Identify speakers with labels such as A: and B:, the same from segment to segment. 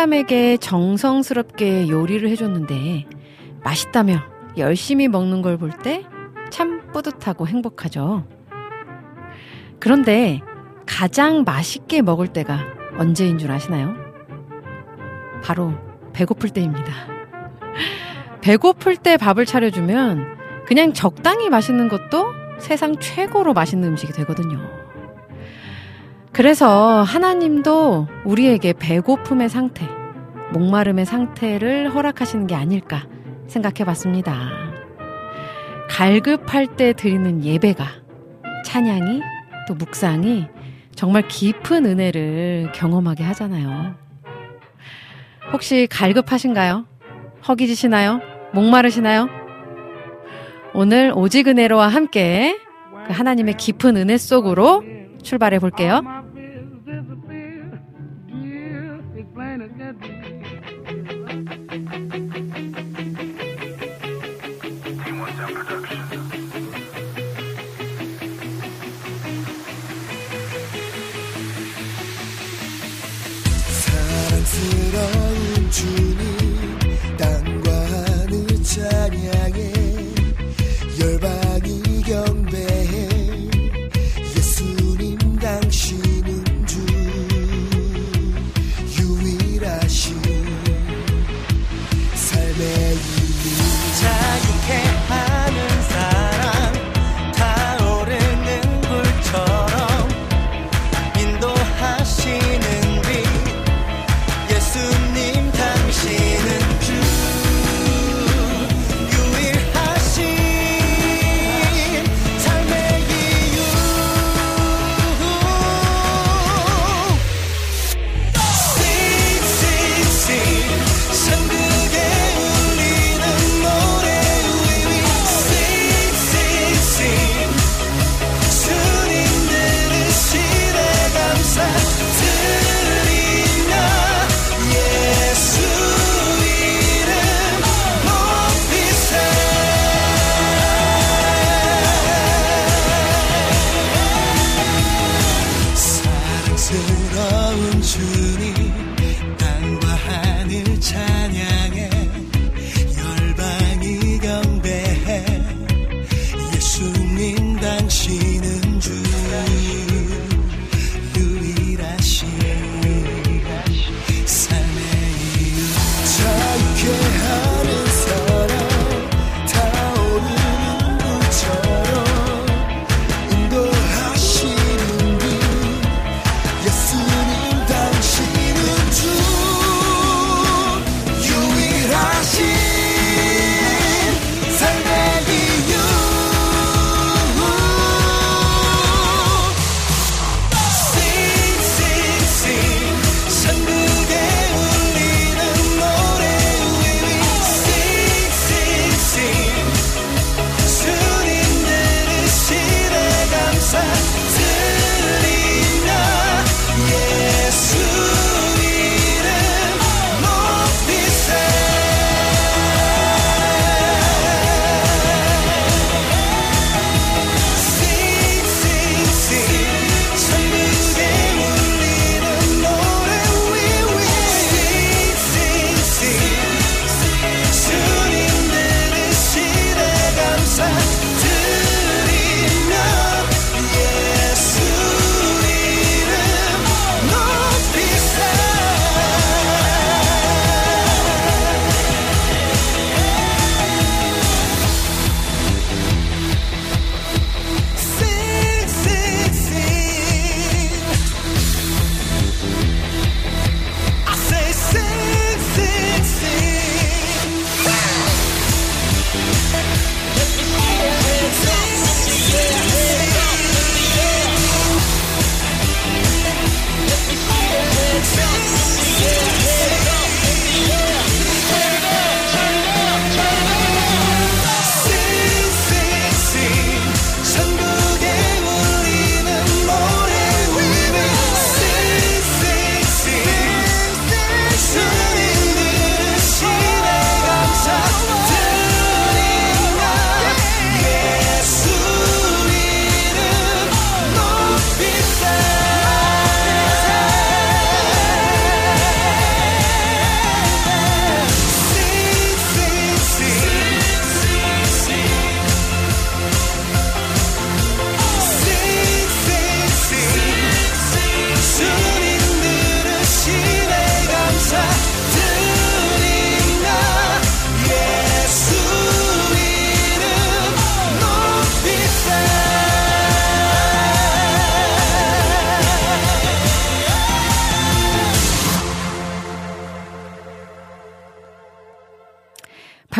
A: 사람에게 정성스럽게 요리를 해줬는데 맛있다며 열심히 먹는 걸 볼 때 참 뿌듯하고 행복하죠. 그런데 가장 맛있게 먹을 때가 언제인 줄 아시나요? 바로 배고플 때입니다. 배고플 때 밥을 차려주면 그냥 적당히 맛있는 것도 세상 최고로 맛있는 음식이 되거든요. 그래서 하나님도 우리에게 배고픔의 상태, 목마름의 상태를 허락하시는 게 아닐까 생각해 봤습니다. 갈급할 때 드리는 예배가, 찬양이, 또 묵상이 정말 깊은 은혜를 경험하게 하잖아요. 혹시 갈급하신가요? 허기지시나요? 목마르시나요? 오늘 오직 은혜로와 함께 그 하나님의 깊은 은혜 속으로 출발해 볼게요.
B: 사랑스러운 주님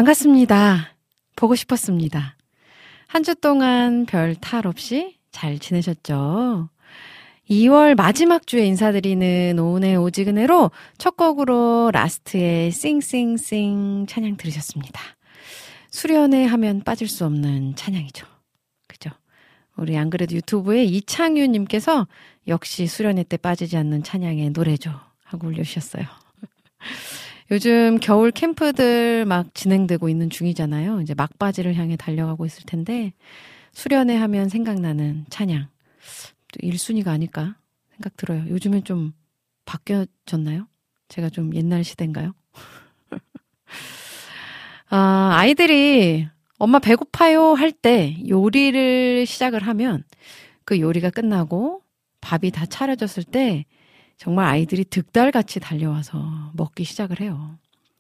A: 반갑습니다. 보고 싶었습니다. 한 주 동안 별 탈 없이 잘 지내셨죠? 2월 마지막 주에 인사드리는 오은의 오지근해로 첫 곡으로 라스트의 싱싱싱 찬양 들으셨습니다. 수련회 하면 빠질 수 없는 찬양이죠. 그죠? 우리 안 그래도 유튜브에 이창유님께서 역시 수련회 때 빠지지 않는 찬양의 노래죠. 하고 올려주셨어요. 요즘 겨울 캠프들 막 진행되고 있는 중이잖아요. 이제 막바지를 향해 달려가고 있을 텐데, 수련회 하면 생각나는 찬양. 1순위가 아닐까 생각 들어요. 요즘엔 좀 바뀌어졌나요? 제가 좀 옛날 시대인가요? 아, 아이들이 엄마 배고파요 할 때 요리를 시작을 하면 그 요리가 끝나고 밥이 다 차려졌을 때 정말 아이들이 득달같이 달려와서 먹기 시작을 해요.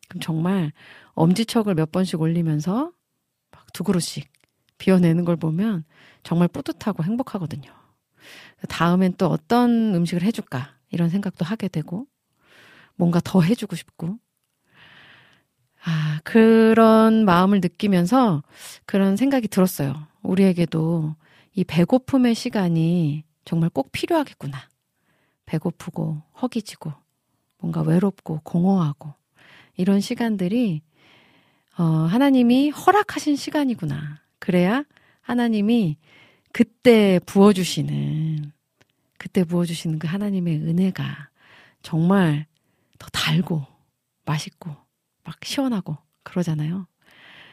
A: 그럼 정말 엄지척을 몇 번씩 올리면서 막 두 그릇씩 비워내는 걸 보면 정말 뿌듯하고 행복하거든요. 다음엔 또 어떤 음식을 해줄까 이런 생각도 하게 되고 뭔가 더 해주고 싶고 아 그런 마음을 느끼면서 그런 생각이 들었어요. 우리에게도 이 배고픔의 시간이 정말 꼭 필요하겠구나. 배고프고 허기지고 뭔가 외롭고 공허하고 이런 시간들이 어, 하나님이 허락하신 시간이구나. 그래야 하나님이 그때 부어주시는, 그때 부어주시는 그 하나님의 은혜가 정말 더 달고, 맛있고, 막 시원하고, 그러잖아요.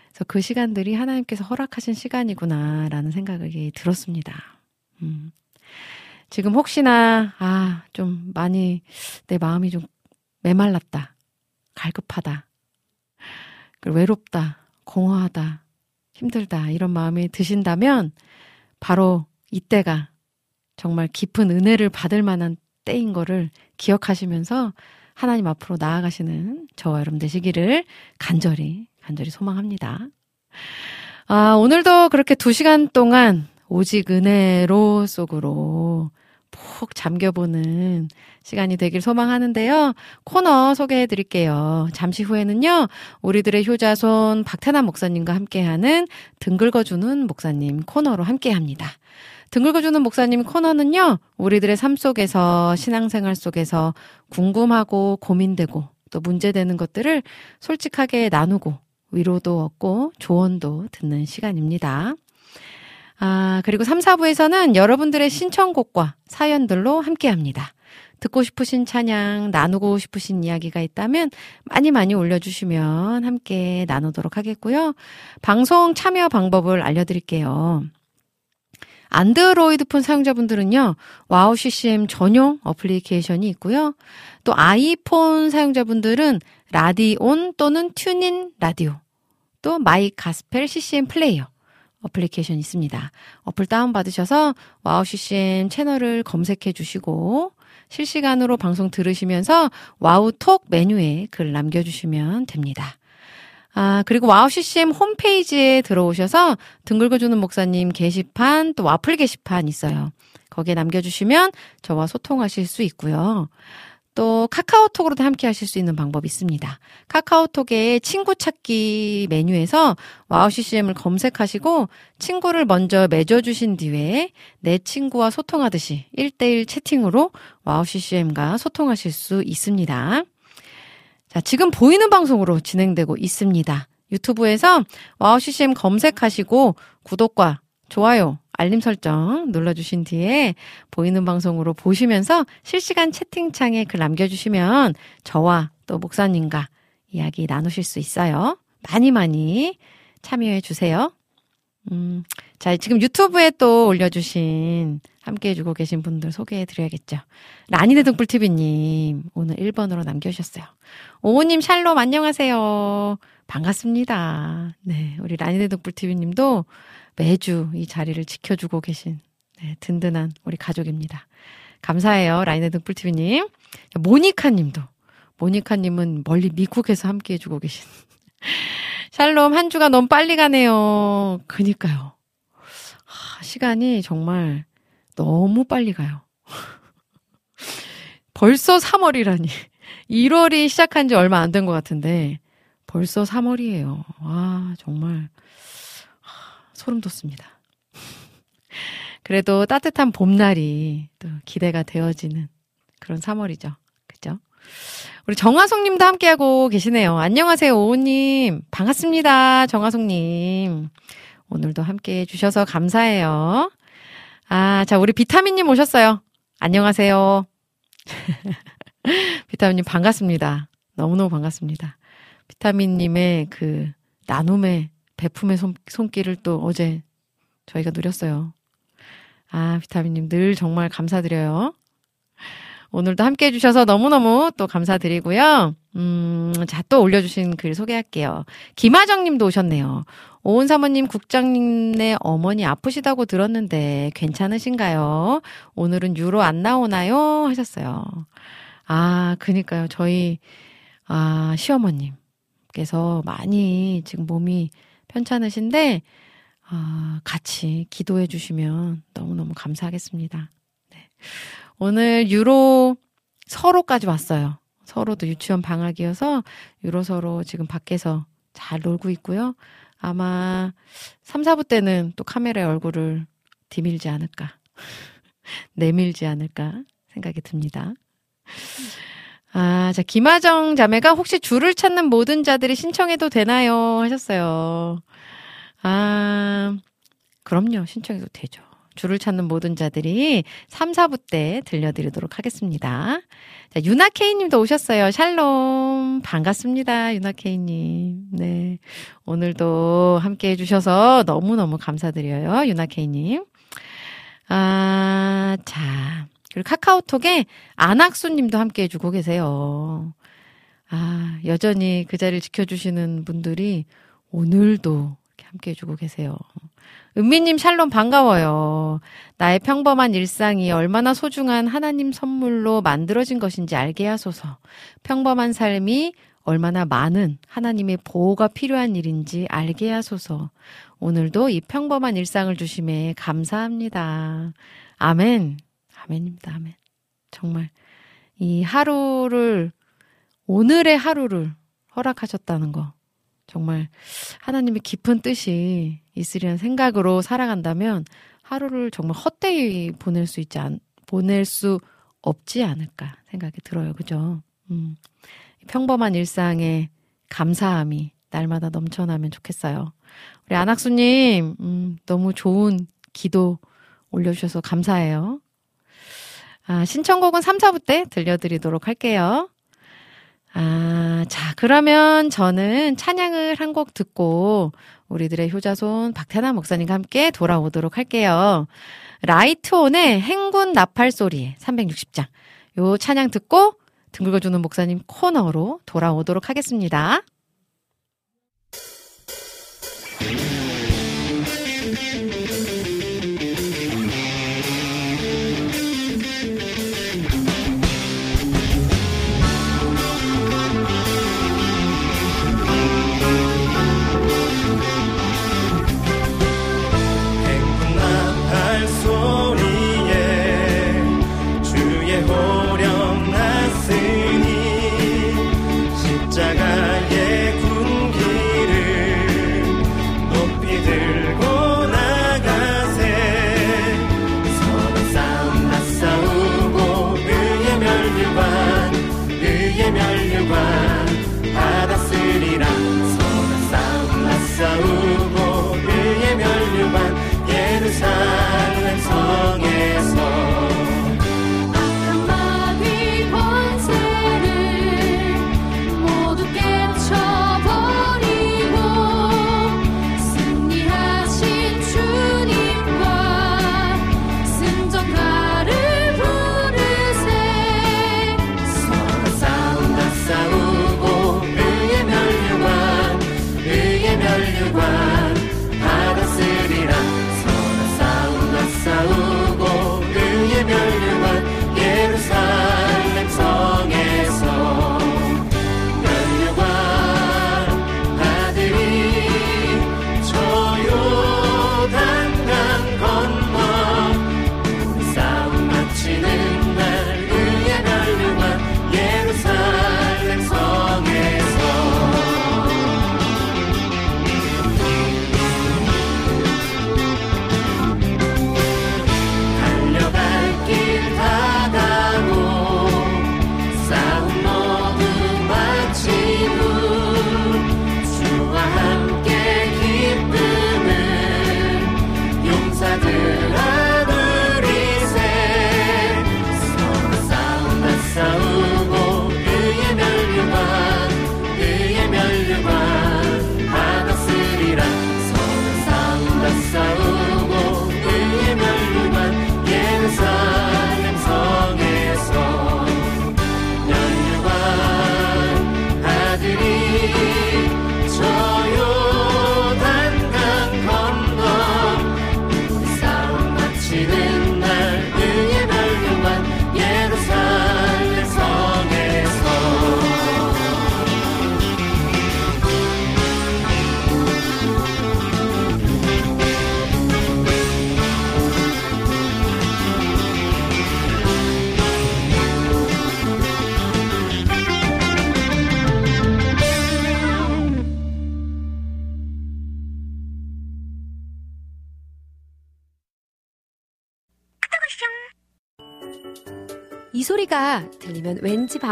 A: 그래서 그 시간들이 하나님께서 허락하신 시간이구나라는 생각이 들었습니다. 음. 지금 혹시나, 아, 좀 많이 내 마음이 좀 메말랐다. 갈급하다. 외롭다. 공허하다. 힘들다. 이런 마음이 드신다면 바로 이때가 정말 깊은 은혜를 받을 만한 때인 거를 기억하시면서 하나님 앞으로 나아가시는 저와 여러분 되시기를 간절히, 간절히 소망합니다. 아, 오늘도 그렇게 두 시간 동안 오직 은혜로 속으로 푹 잠겨보는 시간이 되길 소망하는데요. 코너 소개해 드릴게요. 잠시 후에는요, 우리들의 효자손 박태남 목사님과 함께하는 등글거주는 목사님 코너로 함께 합니다. 등글거주는 목사님 코너는요, 우리들의 삶 속에서, 신앙생활 속에서 궁금하고 고민되고 또 문제되는 것들을 솔직하게 나누고 위로도 얻고 조언도 듣는 시간입니다. 아, 그리고 3, 4부에서는 여러분들의 신청곡과 사연들로 함께 합니다. 듣고 싶으신 찬양, 나누고 싶으신 이야기가 있다면 많이 많이 올려주시면 함께 나누도록 하겠고요. 방송 참여 방법을 알려드릴게요. 안드로이드폰 사용자분들은요, 와우 CCM 전용 어플리케이션이 있고요. 또 아이폰 사용자분들은 라디온 또는 튠인 라디오, 또 마이 가스펠 CCM 플레이어, 어플리케이션 있습니다. 어플 다운받으셔서 와우 CCM 채널을 검색해 주시고 실시간으로 방송 들으시면서 와우톡 메뉴에 글 남겨주시면 됩니다. 아, 그리고 와우 CCM 홈페이지에 들어오셔서 등 긁어주는 목사님 게시판 또 와플 게시판 있어요. 거기에 남겨주시면 저와 소통하실 수 있고요. 또 카카오톡으로도 함께 하실 수 있는 방법이 있습니다. 카카오톡의 친구 찾기 메뉴에서 와우 CCM을 검색하시고 친구를 먼저 맺어주신 뒤에 내 친구와 소통하듯이 1대1 채팅으로 와우 CCM과 소통하실 수 있습니다. 자, 지금 보이는 방송으로 진행되고 있습니다. 유튜브에서 와우 CCM 검색하시고 구독과 좋아요, 알림 설정 눌러주신 뒤에 보이는 방송으로 보시면서 실시간 채팅창에 글 남겨주시면 저와 또 목사님과 이야기 나누실 수 있어요. 많이 많이 참여해 주세요. 음, 자, 지금 유튜브에 또 올려주신 함께 해주고 계신 분들 소개해 드려야겠죠. 라니네 등불TV님, 오늘 1번으로 남겨주셨어요. 오호님 샬롬 안녕하세요. 반갑습니다. 네, 우리 라니네 등불TV님도 매주 이 자리를 지켜주고 계신 네, 든든한 우리 가족입니다. 감사해요. 라인의 등불TV님. 모니카님도. 모니카님은 멀리 미국에서 함께 해주고 계신. 샬롬, 한 주가 너무 빨리 가네요. 그니까요. 하, 시간이 정말 너무 빨리 가요. 벌써 3월이라니. 1월이 시작한 지 얼마 안 된 것 같은데, 벌써 3월이에요. 와, 정말 소름 돋습니다. 그래도 따뜻한 봄날이 또 기대가 되어지는 그런 3월이죠. 그죠? 우리 정화송 님도 함께하고 계시네요. 안녕하세요, 오우님. 반갑습니다, 정화송 님. 오늘도 함께 해주셔서 감사해요. 아, 자, 우리 비타민님 오셨어요. 안녕하세요. 비타민님 반갑습니다. 너무너무 반갑습니다. 비타민님의 그 나눔의 베품의 손, 손길을 또 어제 저희가 누렸어요. 아, 비타민님 늘 정말 감사드려요. 오늘도 함께 해주셔서 너무너무 또 감사드리고요. 음, 자, 또 올려주신 글 소개할게요. 김하정 님도 오셨네요. 오은 사모님 국장님네 어머니 아프시다고 들었는데 괜찮으신가요? 오늘은 유로 안 나오나요? 하셨어요. 아, 그니까요. 저희, 아, 시어머님께서 많이 지금 몸이 편찮으신데, 아, 같이 기도해 주시면 너무너무 감사하겠습니다. 네. 오늘 유로 서로까지 왔어요. 서로도 유치원 방학이어서 유로 서로 지금 밖에서 잘 놀고 있고요. 아마 3, 4부 때는 또 카메라에 얼굴을 디밀지 않을까. 내밀지 않을까 생각이 듭니다. 아, 자, 김하정 자매가 혹시 줄을 찾는 모든 자들이 신청해도 되나요? 하셨어요. 아, 그럼요. 신청해도 되죠. 줄을 찾는 모든 자들이 3, 4부 때 들려드리도록 하겠습니다. 자, 유나케이님도 오셨어요. 샬롬. 반갑습니다. 유나케이님. 네. 오늘도 함께 해주셔서 너무너무 감사드려요. 유나케이님. 아, 자. 그리고 카카오톡에 안학수님도 함께 해주고 계세요. 아, 여전히 그 자리를 지켜주시는 분들이 오늘도 함께 해주고 계세요. 은미님 샬롬 반가워요. 나의 평범한 일상이 얼마나 소중한 하나님 선물로 만들어진 것인지 알게 하소서. 평범한 삶이 얼마나 많은 하나님의 보호가 필요한 일인지 알게 하소서. 오늘도 이 평범한 일상을 주심에 감사합니다. 아멘. 아멘입니다. 아멘. 정말 이 하루를 오늘의 하루를 허락하셨다는 거 정말 하나님의 깊은 뜻이 있으리라는 생각으로 살아간다면 하루를 정말 헛되이 보낼 수 있지 않 보낼 수 없지 않을까 생각이 들어요. 그죠? 음. 평범한 일상에 감사함이 날마다 넘쳐나면 좋겠어요. 우리 안학수님, 음, 너무 좋은 기도 올려주셔서 감사해요. 아, 신청곡은 3, 4부 때 들려드리도록 할게요. 아, 자, 그러면 저는 찬양을 한 곡 듣고 우리들의 효자손 박태남 목사님과 함께 돌아오도록 할게요. 라이트온의 행군 나팔 소리 360장. 요 찬양 듣고 등 긁어주는 목사님 코너로 돌아오도록 하겠습니다.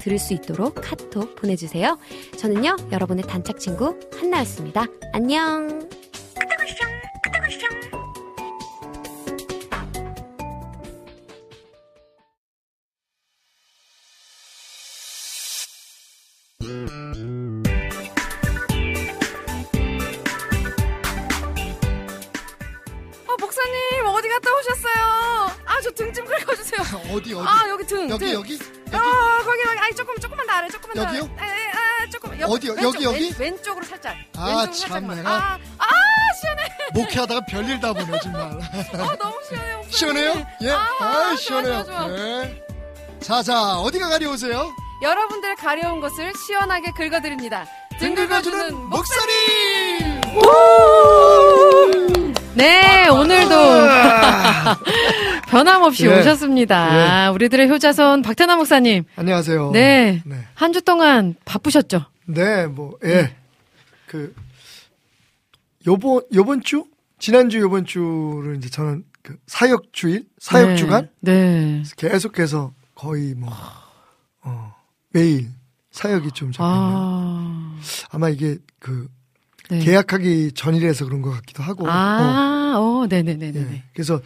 C: 들을 수 있도록 카톡 보내주세요. 저는요 여러분의 단짝 친구 한나였습니다. 안녕.
A: 아 목사님 어디 갔다 오셨어요? 아저등좀 긁어주세요.
D: 어디 어디?
A: 아 여기 등.
D: 여기
A: 등.
D: 여기
A: 아 거기 여기 아니 조금 조금만 더 아래 조금만 더
D: 여기요?
A: 아래. 에, 에, 아 조금 옆,
D: 어디요? 여기, 여기?
A: 왼, 왼쪽으로 살짝
D: 아,
A: 왼쪽으로
D: 참,
A: 살짝만
D: 내가.
A: 아, 아 시원해
D: 목회하다가 별일 다 보네 정말.
A: 아 너무 시원해 목사님.
D: 시원해요? 예.
A: 아,
D: 아,
A: 좋아,
D: 시원해요.
A: 좋아, 좋아.
D: 네. 자 자 어디가 가려우세요?
A: 여러분들 가려운 것을 시원하게 긁어드립니다 등 긁어주는 목사님 네 오늘도 변함없이
D: 예.
A: 오셨습니다 우리들의 효자손 박태남 목사님
D: 안녕하세요.
A: 네.
D: 네.
A: 한 주 동안 바쁘셨죠?
D: 네, 뭐, 예. 그, 요번, 요번 주? 지난주, 요번 주를 이제 저는 그 사역 주일? 사역 주간?
A: 네.
D: 계속해서 거의 뭐, 어, 매일 사역이 좀 잡혀있네요.
A: 아.
D: 아마 이게 그,
A: 네.
D: 계약하기 전이라서 그런 것 같기도 하고. 어,
A: 아, 어, 네네네네.
D: 예. 그래서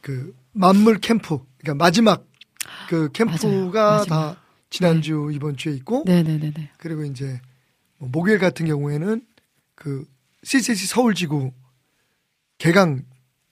D: 그, 만물 캠프, 그러니까 마지막 그 캠프가
A: 맞아요. 마지막.
D: 다 지난주, 이번 주에 있고.
A: 네네네네.
D: 그리고 이제 뭐 목요일 같은 경우에는 그 CCC 서울지구 개강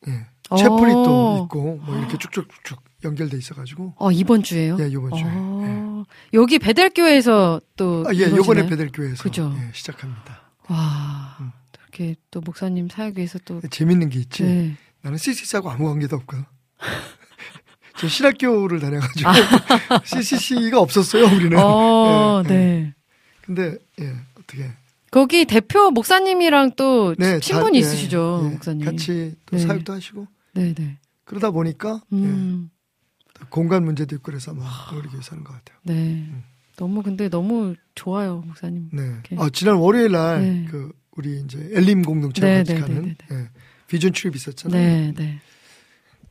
D: 예, 채플이
A: 오.
D: 또 있고 뭐 이렇게 쭉쭉쭉 연결돼 있어가지고
A: 어, 이번 주에요?
D: 예 이번 주에
A: 어, 여기 베델교회에서 또.
D: 아, 예? 요번에 베델교회에서
A: 그죠.
D: 예, 시작합니다.
A: 와.
D: 음.
A: 이렇게 또 목사님 사역에서 또.
D: 재밌는 게 있지.
A: 네.
D: 나는 CCC하고 아무 관계도 없거든. 저 신학교를 다녀가지고 CCC가 없었어요 우리는.
A: 어,
D: 예,
A: 네.
D: 예. 근데 예 어떻게
A: 거기 대표 목사님이랑 또
D: 네
A: 친분이
D: 자- 예,
A: 있으시죠,
D: 예.
A: 목사님.
D: 같이 또
A: 네.
D: 사역도 하시고
A: 네 네.
D: 그러다 보니까 예,
A: 음,
D: 공간 문제도 있고 그래서 막 그렇게 사는 것 같아요.
A: 네. 너무 근데 너무 좋아요, 목사님.
D: 네.
A: 이렇게.
D: 아, 지난 월요일 날
A: 네.
D: 그 우리 이제 엘림 공동체
A: 네,
D: 같이
A: 네,
D: 가는
A: 네, 네,
D: 예, 비전 출입 있었잖아요.
A: 네, 네.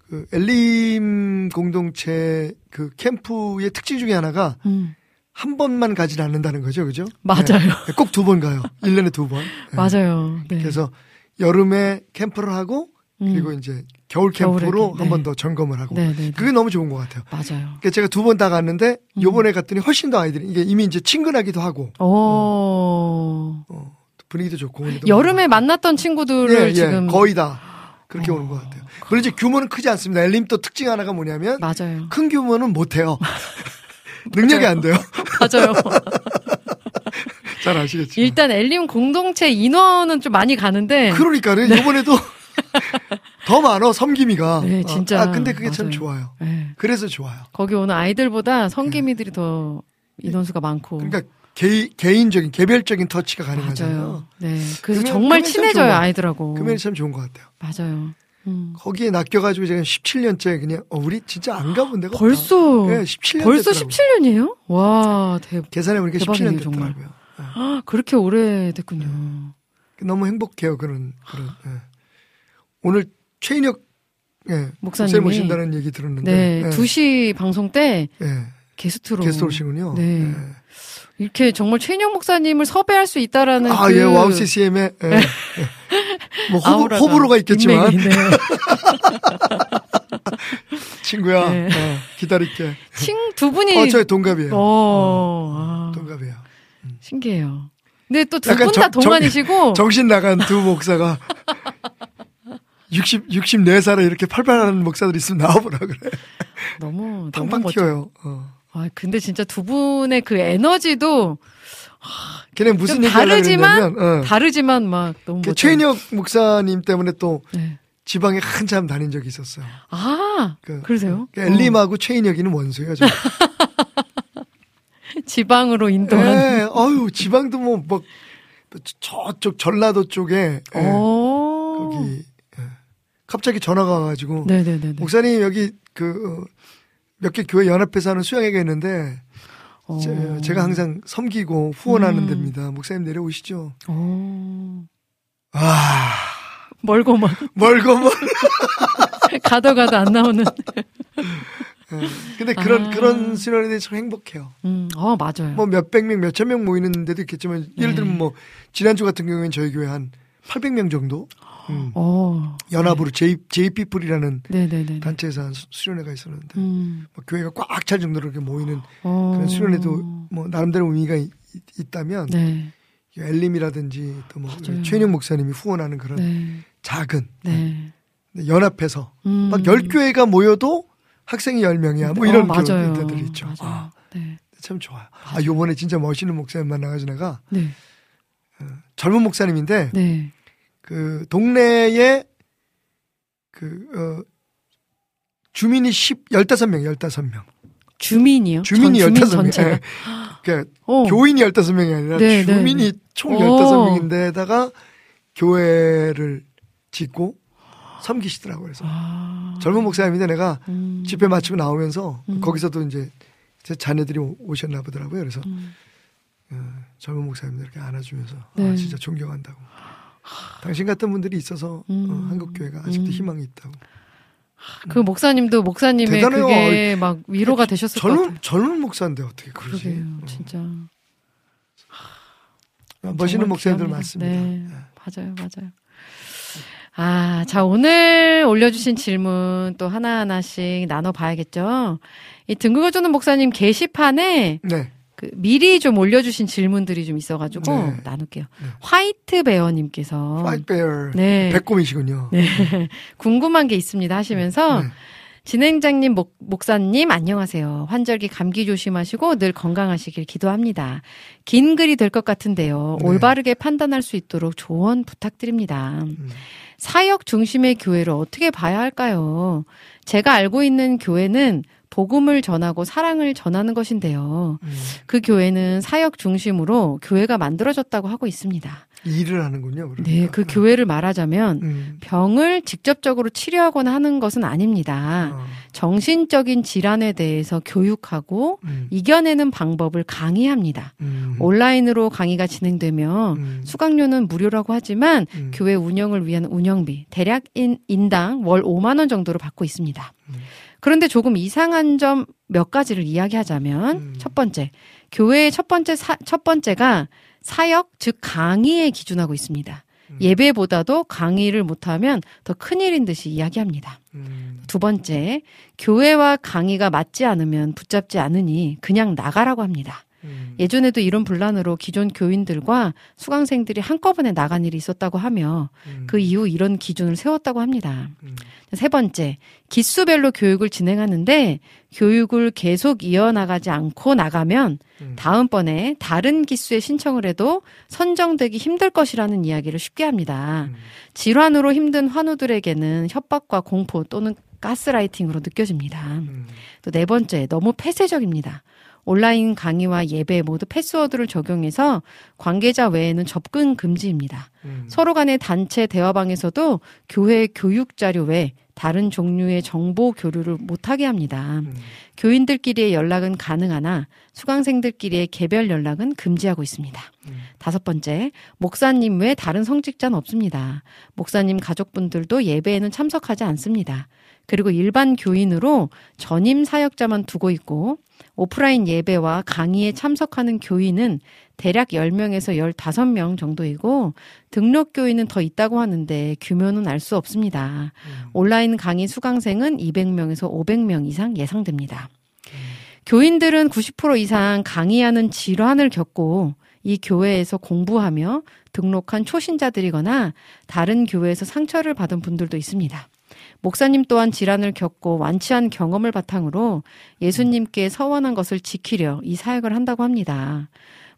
D: 그 엘림 공동체 그 캠프의 특징 중에 하나가
A: 음,
D: 한 번만 가진 않는다는 거죠. 그죠?
A: 맞아요.
D: 꼭 두 번 가요. 1년에 두 번. 네.
A: 맞아요. 네.
D: 그래서 여름에 캠프를 하고
A: 음,
D: 그리고 이제 겨울 캠프로
A: 캠-
D: 한번
A: 네.
D: 더 점검을 하고
A: 네, 네, 네.
D: 그게 너무 좋은 것 같아요.
A: 맞아요.
D: 그러니까 제가 두 번 다 갔는데
A: 음.
D: 요번에 갔더니 훨씬 더 아이들이 이게 이미 이제 친근하기도 하고
A: 오.
D: 어, 분위기도 좋고
A: 여름에 만났던 친구들을
D: 예, 예,
A: 지금
D: 거의 다 그렇게
A: 어.
D: 오는 것 같아요. 물론 이제 규모는 크지 않습니다. 엘림 또 특징 하나가 뭐냐면
A: 맞아요.
D: 큰 규모는 못 해요. 능력이 안 돼요.
A: 맞아요.
D: 잘 아시겠죠.
A: 일단 엘림 공동체 인원은 좀 많이 가는데
D: 그러니까요. 이번에도 더 많어 섬김이가.
A: 네,
D: 어,
A: 진짜.
D: 아 근데 그게 참
A: 맞아요.
D: 좋아요.
A: 네.
D: 그래서 좋아요.
A: 거기 오는 아이들보다 성기미들이 더 인원수가 많고
D: 그러니까 개, 개인적인 개별적인 터치가 가능하잖아요.
A: 맞아요. 네. 그래서 정말
D: 참
A: 친해져요. 아이들하고.
D: 그 면이 참 좋은 것 같아요.
A: 맞아요. 음.
D: 거기에 낚여가지고 제가 17년째 그냥 어, 우리 진짜 안 가본 데가.
A: 벌써
D: 네, 17년
A: 벌써
D: 됐더라고요.
A: 17년이에요? 와, 대
D: 계산해 보니까
A: 대박이네요,
D: 17년
A: 정말.
D: 됐더라고요. 네.
A: 아, 그렇게 오래 됐군요.
D: 너무 행복해요 그런 그런. 예. 오늘 최인혁 예,
A: 목사님
D: 오신다는 얘기 들었는데.
A: 네,
D: 예,
A: 2시 방송 때
D: 예,
A: 게스트로
D: 게스트 오시군요.
A: 네.
D: 예.
A: 이렇게 정말 최인혁 목사님을 섭외할 수 있다라는
D: 아,
A: 그
D: 예, WOW CCM에 예, 예. 뭐 호불, 호불호가 있겠지만
A: 네.
D: 친구야
A: 네.
D: 어, 기다릴게.
A: 친두 분이
D: 어, 저희 동갑이에요.
A: 어, 아,
D: 동갑이에요.
A: 신기해요. 근데 또 두 분 다 동안이시고
D: 정신 나간 두 목사가 60 64살에 이렇게 팔팔하는 목사들 있으면 나와보라 그래.
A: 너무 너무
D: 팡팡
A: 멋져.
D: 튀어요. 어.
A: 아, 근데 진짜 두 분의 그 에너지도
D: 걔네 무슨
A: 다르지만
D: 어.
A: 다르지만 막 너무
D: 그. 최인혁 목사님 때문에 또
A: 네.
D: 지방에 한참 다닌 적이 있었어요.
A: 아,
D: 그,
A: 그러세요?
D: 그 엘림하고 최인혁이는 원수예요. 저.
A: 어, 지방으로 인도한.
D: 예, 어유 지방도 뭐, 뭐, 저쪽 전라도 쪽에, 예,
A: 오.
D: 거기, 예. 갑자기 전화가 와가지고,
A: 네네네.
D: 목사님 여기 그, 몇 개 교회 연합회에서 하는 수양회가 있는데,
A: 어.
D: 제, 제가 항상 섬기고 후원하는
A: 음.
D: 데입니다. 목사님 내려오시죠.
A: 오.
D: 아,
A: 멀고만
D: 멀고 멀.
A: 가도 가도 안 나오는.
D: 예. 근데 그런,
A: 아.
D: 그런 대해서 참 행복해요.
A: 음, 어 맞아요.
D: 뭐 몇백 명, 몇천 명 모이는 데도 있겠지만, 예를 들면
A: 네.
D: 뭐, 지난주 같은 경우에는 저희 교회 한 800명 정도? 음.
A: 어.
D: 연합으로 J, JP풀이라는
A: 네네네.
D: 단체에서 한 수- 수련회가 있었는데,
A: 음.
D: 뭐 교회가 꽉 찰 정도로 이렇게 모이는
A: 어.
D: 그런 수련회도 뭐 나름대로 의미가 있, 다면
A: 네.
D: 엘림이라든지 또뭐
A: 맞아요.
D: 최인영 목사님이 후원하는 그런
A: 네.
D: 작은
A: 네.
D: 연합해서
A: 음.
D: 막열 교회가 모여도 학생이 열 명이야 뭐 이런
A: 어, 맞아요.
D: 교회들이 있죠.
A: 맞아요.
D: 아,
A: 네.
D: 참 좋아요. 아 요번에 진짜 멋있는 목사님 만나가지고 내가
A: 네.
D: 젊은 목사님인데
A: 네.
D: 그 동네에 그 어, 주민이 10 15명 15명
A: 주민이요?
D: 주민이
A: 전,
D: 15명
A: 전체가.
D: 그러니까
A: 어.
D: 교인이 15명이 아니라
A: 네, 네,
D: 주민이
A: 네.
D: 총
A: 오.
D: 15명인데다가 교회를 짓고 섬기시더라고요. 그래서
A: 아.
D: 젊은 목사님인데 내가
A: 음.
D: 집회 마치고 나오면서
A: 음.
D: 거기서도 이제 제 자녀들이 오- 오셨나 보더라고요. 그래서
A: 음.
D: 어, 젊은 목사님들 이렇게 안아주면서
A: 네.
D: 아, 진짜 존경한다고. 당신 같은 분들이 있어서
A: 음.
D: 어, 한국 교회가 아직도
A: 음.
D: 희망이 있다고.
A: 그 목사님도 목사님의
D: 대단해요.
A: 그게 막 위로가 되셨을 것
D: 젊은
A: 같아요.
D: 젊은 목사인데 어떻게 그러지?
A: 그러게요,
D: 어.
A: 진짜.
D: 멋있는
A: 정말
D: 목사님들
A: 귀합니다.
D: 많습니다.
A: 네,
D: 예.
A: 맞아요, 맞아요. 아, 자, 오늘 올려주신 질문 또 하나하나씩 나눠봐야겠죠? 이 등 긁어주는 목사님 게시판에
D: 네.
A: 그 미리 좀 올려주신 질문들이 좀 있어가지고
D: 네.
A: 나눌게요.
D: 네.
A: White Bear님께서
D: 파이트 베어
A: 네.
D: 백곰이시군요.
A: 네. 궁금한 게 있습니다 하시면서
D: 네.
A: 진행자님, 목, 목사님, 안녕하세요. 환절기 감기 조심하시고 늘 건강하시길 기도합니다. 긴 글이 될 것 같은데요.
D: 네.
A: 올바르게 판단할 수 있도록 조언 부탁드립니다.
D: 음.
A: 사역 중심의 교회를 어떻게 봐야 할까요? 제가 알고 있는 교회는 복음을 전하고 사랑을 전하는 것인데요.
D: 음.
A: 그 교회는 사역 중심으로 교회가 만들어졌다고 하고 있습니다.
D: 일을 하는군요. 그러니까.
A: 네, 그 교회를 말하자면
D: 음.
A: 병을 직접적으로 치료하거나 하는 것은 아닙니다.
D: 어.
A: 정신적인 질환에 대해서 교육하고
D: 음.
A: 이겨내는 방법을 강의합니다.
D: 음.
A: 온라인으로 강의가 진행되며
D: 음.
A: 수강료는 무료라고 하지만
D: 음.
A: 교회 운영을 위한 운영비 대략 인, 인당 월 5만 원 정도로 받고 있습니다.
D: 음.
A: 그런데 조금 이상한 점 몇 가지를 이야기하자면
D: 음.
A: 첫 번째 교회의 첫 번째 사, 첫 번째가 사역 즉 강의에 기준하고 있습니다.
D: 음.
A: 예배보다도 강의를 못하면 더 큰일인 듯이 이야기합니다.
D: 음.
A: 두 번째, 교회와 강의가 맞지 않으면 붙잡지 않으니 그냥 나가라고 합니다.
D: 음.
A: 예전에도 이런 분란으로 기존 교인들과 수강생들이 한꺼번에 나간 일이 있었다고 하며
D: 음.
A: 그 이후 이런 기준을 세웠다고 합니다.
D: 음.
A: 세 번째, 기수별로 교육을 진행하는데 교육을 계속 이어나가지 않고 나가면
D: 음.
A: 다음번에 다른 기수에 신청을 해도 선정되기 힘들 것이라는 이야기를 쉽게 합니다.
D: 음.
A: 질환으로 힘든 환우들에게는 협박과 공포 또는 가스라이팅으로 느껴집니다.
D: 음.
A: 또네 번째, 너무 폐쇄적입니다. 온라인 강의와 예배 모두 패스워드를 적용해서 관계자 외에는 접근 금지입니다.
D: 음.
A: 서로 간의 단체 대화방에서도 교회 교육 자료 외 다른 종류의 정보 교류를 못하게 합니다.
D: 음.
A: 교인들끼리의 연락은 가능하나 수강생들끼리의 개별 연락은 금지하고 있습니다.
D: 음.
A: 다섯 번째, 목사님 외 다른 성직자는 없습니다. 목사님 가족분들도 예배에는 참석하지 않습니다. 그리고 일반 교인으로 전임 사역자만 두고 있고 오프라인 예배와 강의에 참석하는 교인은 대략 10명에서 15명 정도이고 등록 교인은 더 있다고 하는데 규모는 알 수 없습니다.
D: 음.
A: 온라인 강의 수강생은 200명에서 500명 이상 예상됩니다. 교인들은 90% 이상 강의하는 질환을 겪고 이 교회에서 공부하며 등록한 초신자들이거나 다른 교회에서 상처를 받은 분들도 있습니다. 목사님 또한 질환을 겪고 완치한 경험을 바탕으로 예수님께 서원한 것을 지키려 이 사역을 한다고 합니다.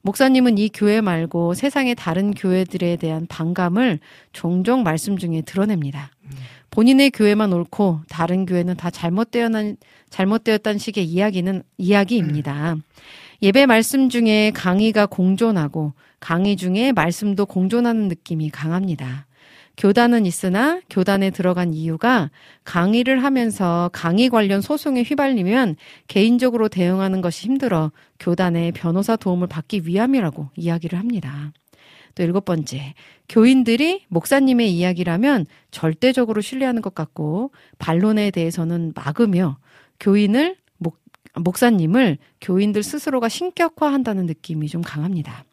A: 목사님은 이 교회 말고 세상의 다른 교회들에 대한 반감을 종종 말씀 중에 드러냅니다. 본인의 교회만 옳고 다른 교회는 다 잘못되었는 잘못되었다는 식의 이야기는 이야기입니다. 예배 말씀 중에 강의가 공존하고 강의 중에 말씀도 공존하는 느낌이 강합니다. 교단은 있으나 교단에 들어간 이유가 강의를 하면서 강의 관련 소송에 휘발리면 개인적으로 대응하는 것이 힘들어 교단의 변호사 도움을 받기 위함이라고 이야기를 합니다. 또 일곱 번째, 교인들이 목사님의 이야기라면 절대적으로 신뢰하는 것 같고 반론에 대해서는 막으며 교인을 목, 목사님을 교인들 스스로가 신격화한다는 느낌이 좀 강합니다.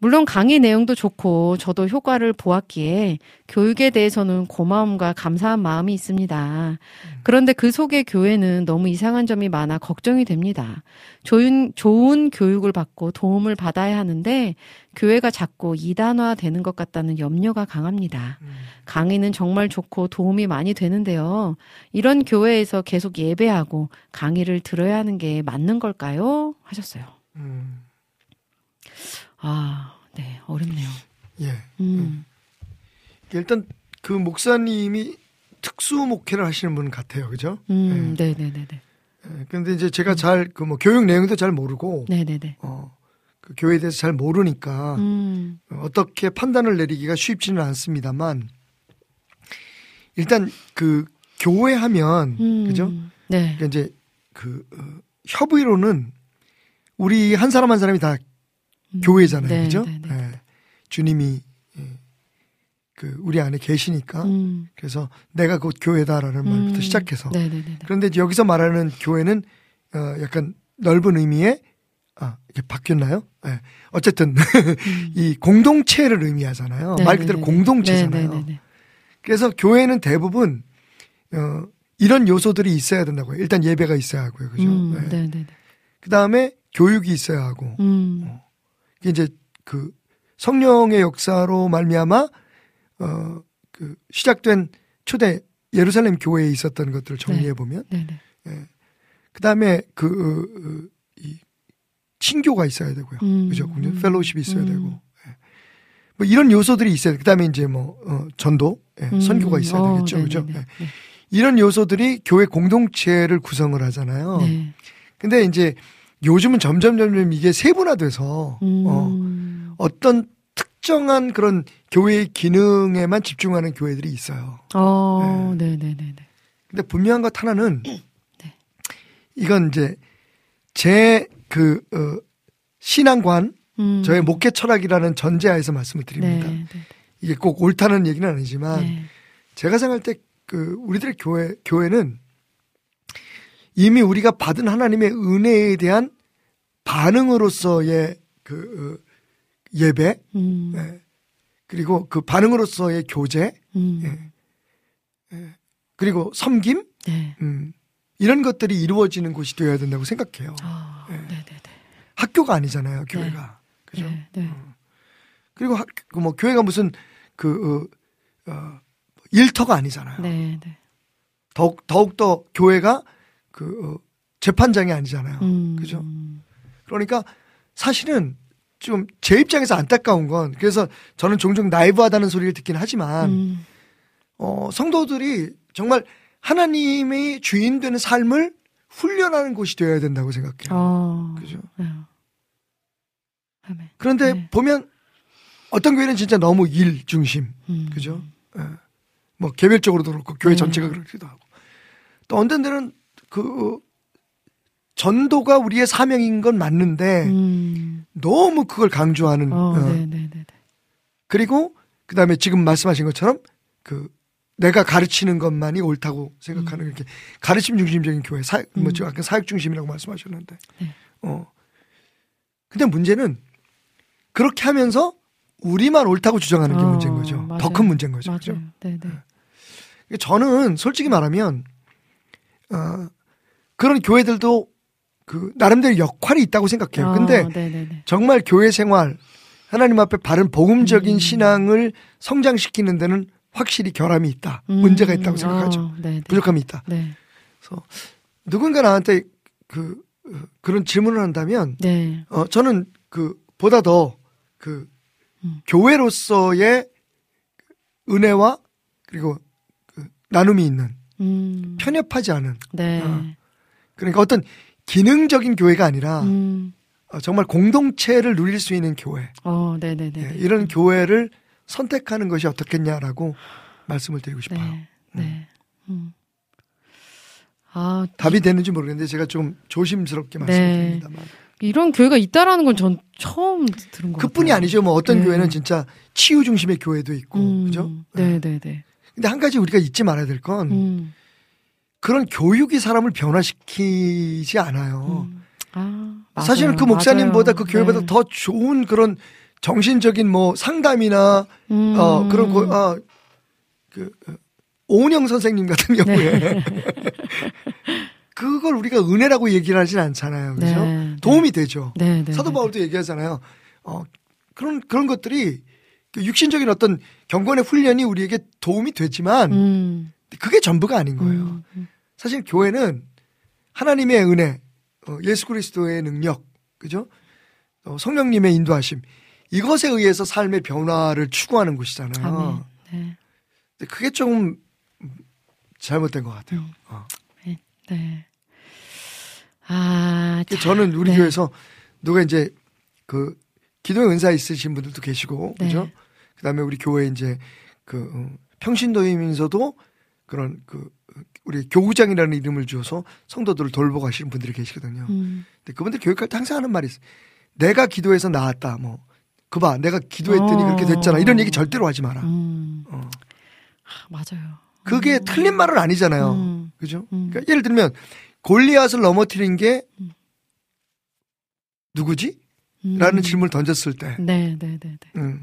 A: 물론 강의 내용도 좋고 저도 효과를 보았기에 교육에 대해서는 고마움과 감사한 마음이 있습니다. 그런데 그 속의 교회는 너무 이상한 점이 많아 걱정이 됩니다. 좋은, 좋은 교육을 받고 도움을 받아야 하는데 교회가 자꾸 이단화 되는 것 같다는 염려가 강합니다. 강의는 정말 좋고 도움이 많이 되는데요. 이런 교회에서 계속 예배하고 강의를 들어야 하는 게 맞는 걸까요? 하셨어요.
D: 음,
A: 아, 네, 어렵네요.
D: 예.
A: 음,
D: 일단 그 목사님이 특수 목회를 하시는 분 같아요. 그죠?
A: 음, 네, 네, 네, 네,
D: 예, 근데 이제 제가 잘 그 뭐 교육 내용도 잘 모르고
A: 네, 네, 네.
D: 어, 그 교회에 대해서 잘 모르니까
A: 음,
D: 어떻게 판단을 내리기가 쉽지는 않습니다만 일단 그 교회 하면
A: 음,
D: 그죠?
A: 네,
D: 그러니까 이제 그 어, 협의로는 우리 한 사람 한 사람이 다 교회잖아요.
A: 네,
D: 그죠?
A: 네, 네.
D: 예. 주님이 예, 그 우리 안에 계시니까
A: 음,
D: 그래서 내가 곧 교회다라는 말부터
A: 음,
D: 시작해서
A: 네, 네, 네, 네.
D: 그런데 여기서 말하는 교회는 어 약간 넓은 의미의 아 이게 바뀌었나요? 예. 어쨌든 이 공동체를 의미하잖아요.
A: 네,
D: 말
A: 네,
D: 그대로
A: 네, 네.
D: 공동체잖아요.
A: 네, 네, 네,
D: 그래서 교회는 대부분 어 이런 요소들이 있어야 된다고요. 일단 예배가 있어야 하고요. 그죠?
A: 음,
D: 예.
A: 네, 네, 네.
D: 그 다음에 교육이 있어야 하고
A: 음,
D: 이게 이제 그 성령의 역사로 말미암아 어 그 시작된 초대 예루살렘 교회에 있었던 것들을 정리해 보면
A: 네, 네.
D: 그다음에 그 이 친교가 있어야 되고요.
A: 음,
D: 그죠?
A: 음,
D: 펠로우십이 있어야
A: 음.
D: 되고. 예. 뭐 이런 요소들이 있어야 돼. 그다음에 이제 뭐 어, 전도, 예,
A: 음,
D: 선교가 있어야
A: 어,
D: 되겠죠.
A: 네,
D: 그죠?
A: 네, 네,
D: 예.
A: 네.
D: 이런 요소들이 교회 공동체를 구성을 하잖아요.
A: 네.
D: 근데 이제 요즘은 점점 점점 이게 세분화돼서
A: 음,
D: 어, 어떤 특정한 그런 교회의 기능에만 집중하는 교회들이 있어요.
A: 어, 네, 네, 네, 네.
D: 근데 분명한 것 하나는 이건 이제 제그 어, 신앙관,
A: 음,
D: 저의 목회 철학이라는 전제하에서 말씀을
A: 네,
D: 드립니다.
A: 네,
D: 이게 꼭 옳다는 얘기는 아니지만
A: 네.
D: 제가 생각할 때 그 우리들의 교회 교회는 이미 우리가 받은 하나님의 은혜에 대한 반응으로서의 그 어, 예배
A: 음,
D: 예. 그리고 그 반응으로서의 교제
A: 음,
D: 그리고 섬김
A: 네.
D: 음, 이런 것들이 이루어지는 곳이 되어야 된다고 생각해요.
A: 아, 네, 네, 네.
D: 학교가 아니잖아요, 교회가. 그죠?
A: 네, 네.
D: 그리고 학, 그뭐 교회가 무슨 그 어, 어, 일터가 아니잖아요.
A: 네, 네.
D: 더욱 더욱 더 교회가 그 어, 재판장이 아니잖아요.
A: 음,
D: 그죠? 그러니까 사실은 좀 제 입장에서 안타까운 건 그래서 저는 종종 나이브하다는 소리를 듣긴 하지만
A: 음,
D: 어, 성도들이 정말 하나님의 주인 되는 삶을 훈련하는 곳이 되어야 된다고 생각해요.
A: 어,
D: 그죠?
A: 네.
D: 그런데
A: 네.
D: 보면 어떤 교회는 진짜 너무 일 중심,
A: 음,
D: 그죠? 예. 뭐 개별적으로도 그렇고 교회
A: 네.
D: 전체가 그렇기도 하고 또 어떤 데는 그 어, 전도가 우리의 사명인 건 맞는데
A: 음,
D: 너무 그걸 강조하는
A: 어,
D: 어,
A: 네, 네, 네, 네.
D: 그리고 그 다음에 지금 말씀하신 것처럼 그 내가 가르치는 것만이 옳다고 생각하는 이렇게 가르침 중심적인 교회 사, 뭐
A: 음.
D: 저 아까 사역 중심이라고 말씀하셨는데
A: 네.
D: 어 근데 문제는 그렇게 하면서 우리만 옳다고 주장하는 게
A: 어,
D: 문제인 거죠. 더 큰 문제인 거죠
A: 맞아요.
D: 그죠
A: 네, 네.
D: 저는 솔직히 말하면 어 그런 교회들도 그 나름대로 역할이 있다고 생각해요 근데
A: 어, 네, 네, 네.
D: 정말 교회 생활 하나님 앞에 바른 복음적인
A: 음.
D: 신앙을 성장시키는 데는 확실히 결함이 있다.
A: 음,
D: 문제가 있다고 생각하죠.
A: 네.
D: 부족함이 있다.
A: 네.
D: 누군가 나한테 그 어, 그런 질문을 한다면
A: 네.
D: 어 저는 그 보다 더그
A: 음.
D: 교회로서의 은혜와 그리고 그 나눔이 있는
A: 음.
D: 편협하지 않은
A: 네.
D: 어. 그러니까 어떤 기능적인 교회가 아니라
A: 음.
D: 어, 정말 공동체를 누릴 수 있는 교회
A: 어, 네, 네, 네.
D: 예, 이런 교회를 선택하는 것이 어떻겠냐라고 말씀을 드리고 싶어요.
A: 네. 네. 음. 아,
D: 답이 되는지 모르겠는데 제가 좀 조심스럽게
A: 네.
D: 말씀드립니다만
A: 이런 교회가 있다라는 건 전 처음 들은 것
D: 그뿐이
A: 같아요.
D: 아니죠. 뭐 어떤
A: 네.
D: 교회는 진짜 치유 중심의 교회도 있고
A: 음,
D: 그죠?
A: 네, 네, 네.
D: 근데 한 가지 우리가 잊지 말아야 될건
A: 음.
D: 그런 교육이 사람을 변화시키지 않아요.
A: 음. 아.
D: 사실은 그 목사님보다
A: 맞아요.
D: 그 교회보다
A: 네.
D: 더 좋은 그런 정신적인 뭐 상담이나
A: 음.
D: 어 그런 거, 아, 그 어, 오은영 선생님 같은
A: 네.
D: 경우에 그걸 우리가 은혜라고 얘기를 하진 않잖아요. 그죠?
A: 네,
D: 도움이 되죠.
A: 네, 네.
D: 사도
A: 네.
D: 바울도 얘기하잖아요. 어 그런 그런 것들이 그 육신적인 어떤 경건의 훈련이 우리에게 도움이 되지만
A: 음.
D: 그게 전부가 아닌 거예요.
A: 음, 음.
D: 사실 교회는 하나님의 은혜, 어, 예수 그리스도의 능력, 그죠? 어, 성령님의 인도하심 이것에 의해서 삶의 변화를 추구하는 곳이잖아요.
A: 네.
D: 근데 그게 좀 잘못된 것 같아요.
A: 음.
D: 어.
A: 네. 아, 자,
D: 저는 우리
A: 네.
D: 교회에서 누가 이제 그 기도의 은사 있으신 분들도 계시고,
A: 네.
D: 그죠? 그 다음에 우리 교회 이제 그 어, 평신도이면서도 그런 그 우리 교구장이라는 이름을 주어서 성도들을 돌보고 가시는 분들이 계시거든요.
A: 음.
D: 근데 그분들 교육할 때 항상 하는 말이 있어요. 내가 기도해서 나았다. 뭐. 그 봐. 내가 기도했더니
A: 어.
D: 그렇게 됐잖아. 이런 얘기 절대로 하지 마라.
A: 음.
D: 어.
A: 아, 맞아요.
D: 그게
A: 음.
D: 틀린 말은 아니잖아요.
A: 음.
D: 그죠?
A: 음.
D: 그러니까 예를 들면 골리앗을 넘어뜨린 게
A: 음.
D: 누구지?
A: 음.
D: 라는 질문을 던졌을 때
A: 네, 네, 네, 네.
D: 음.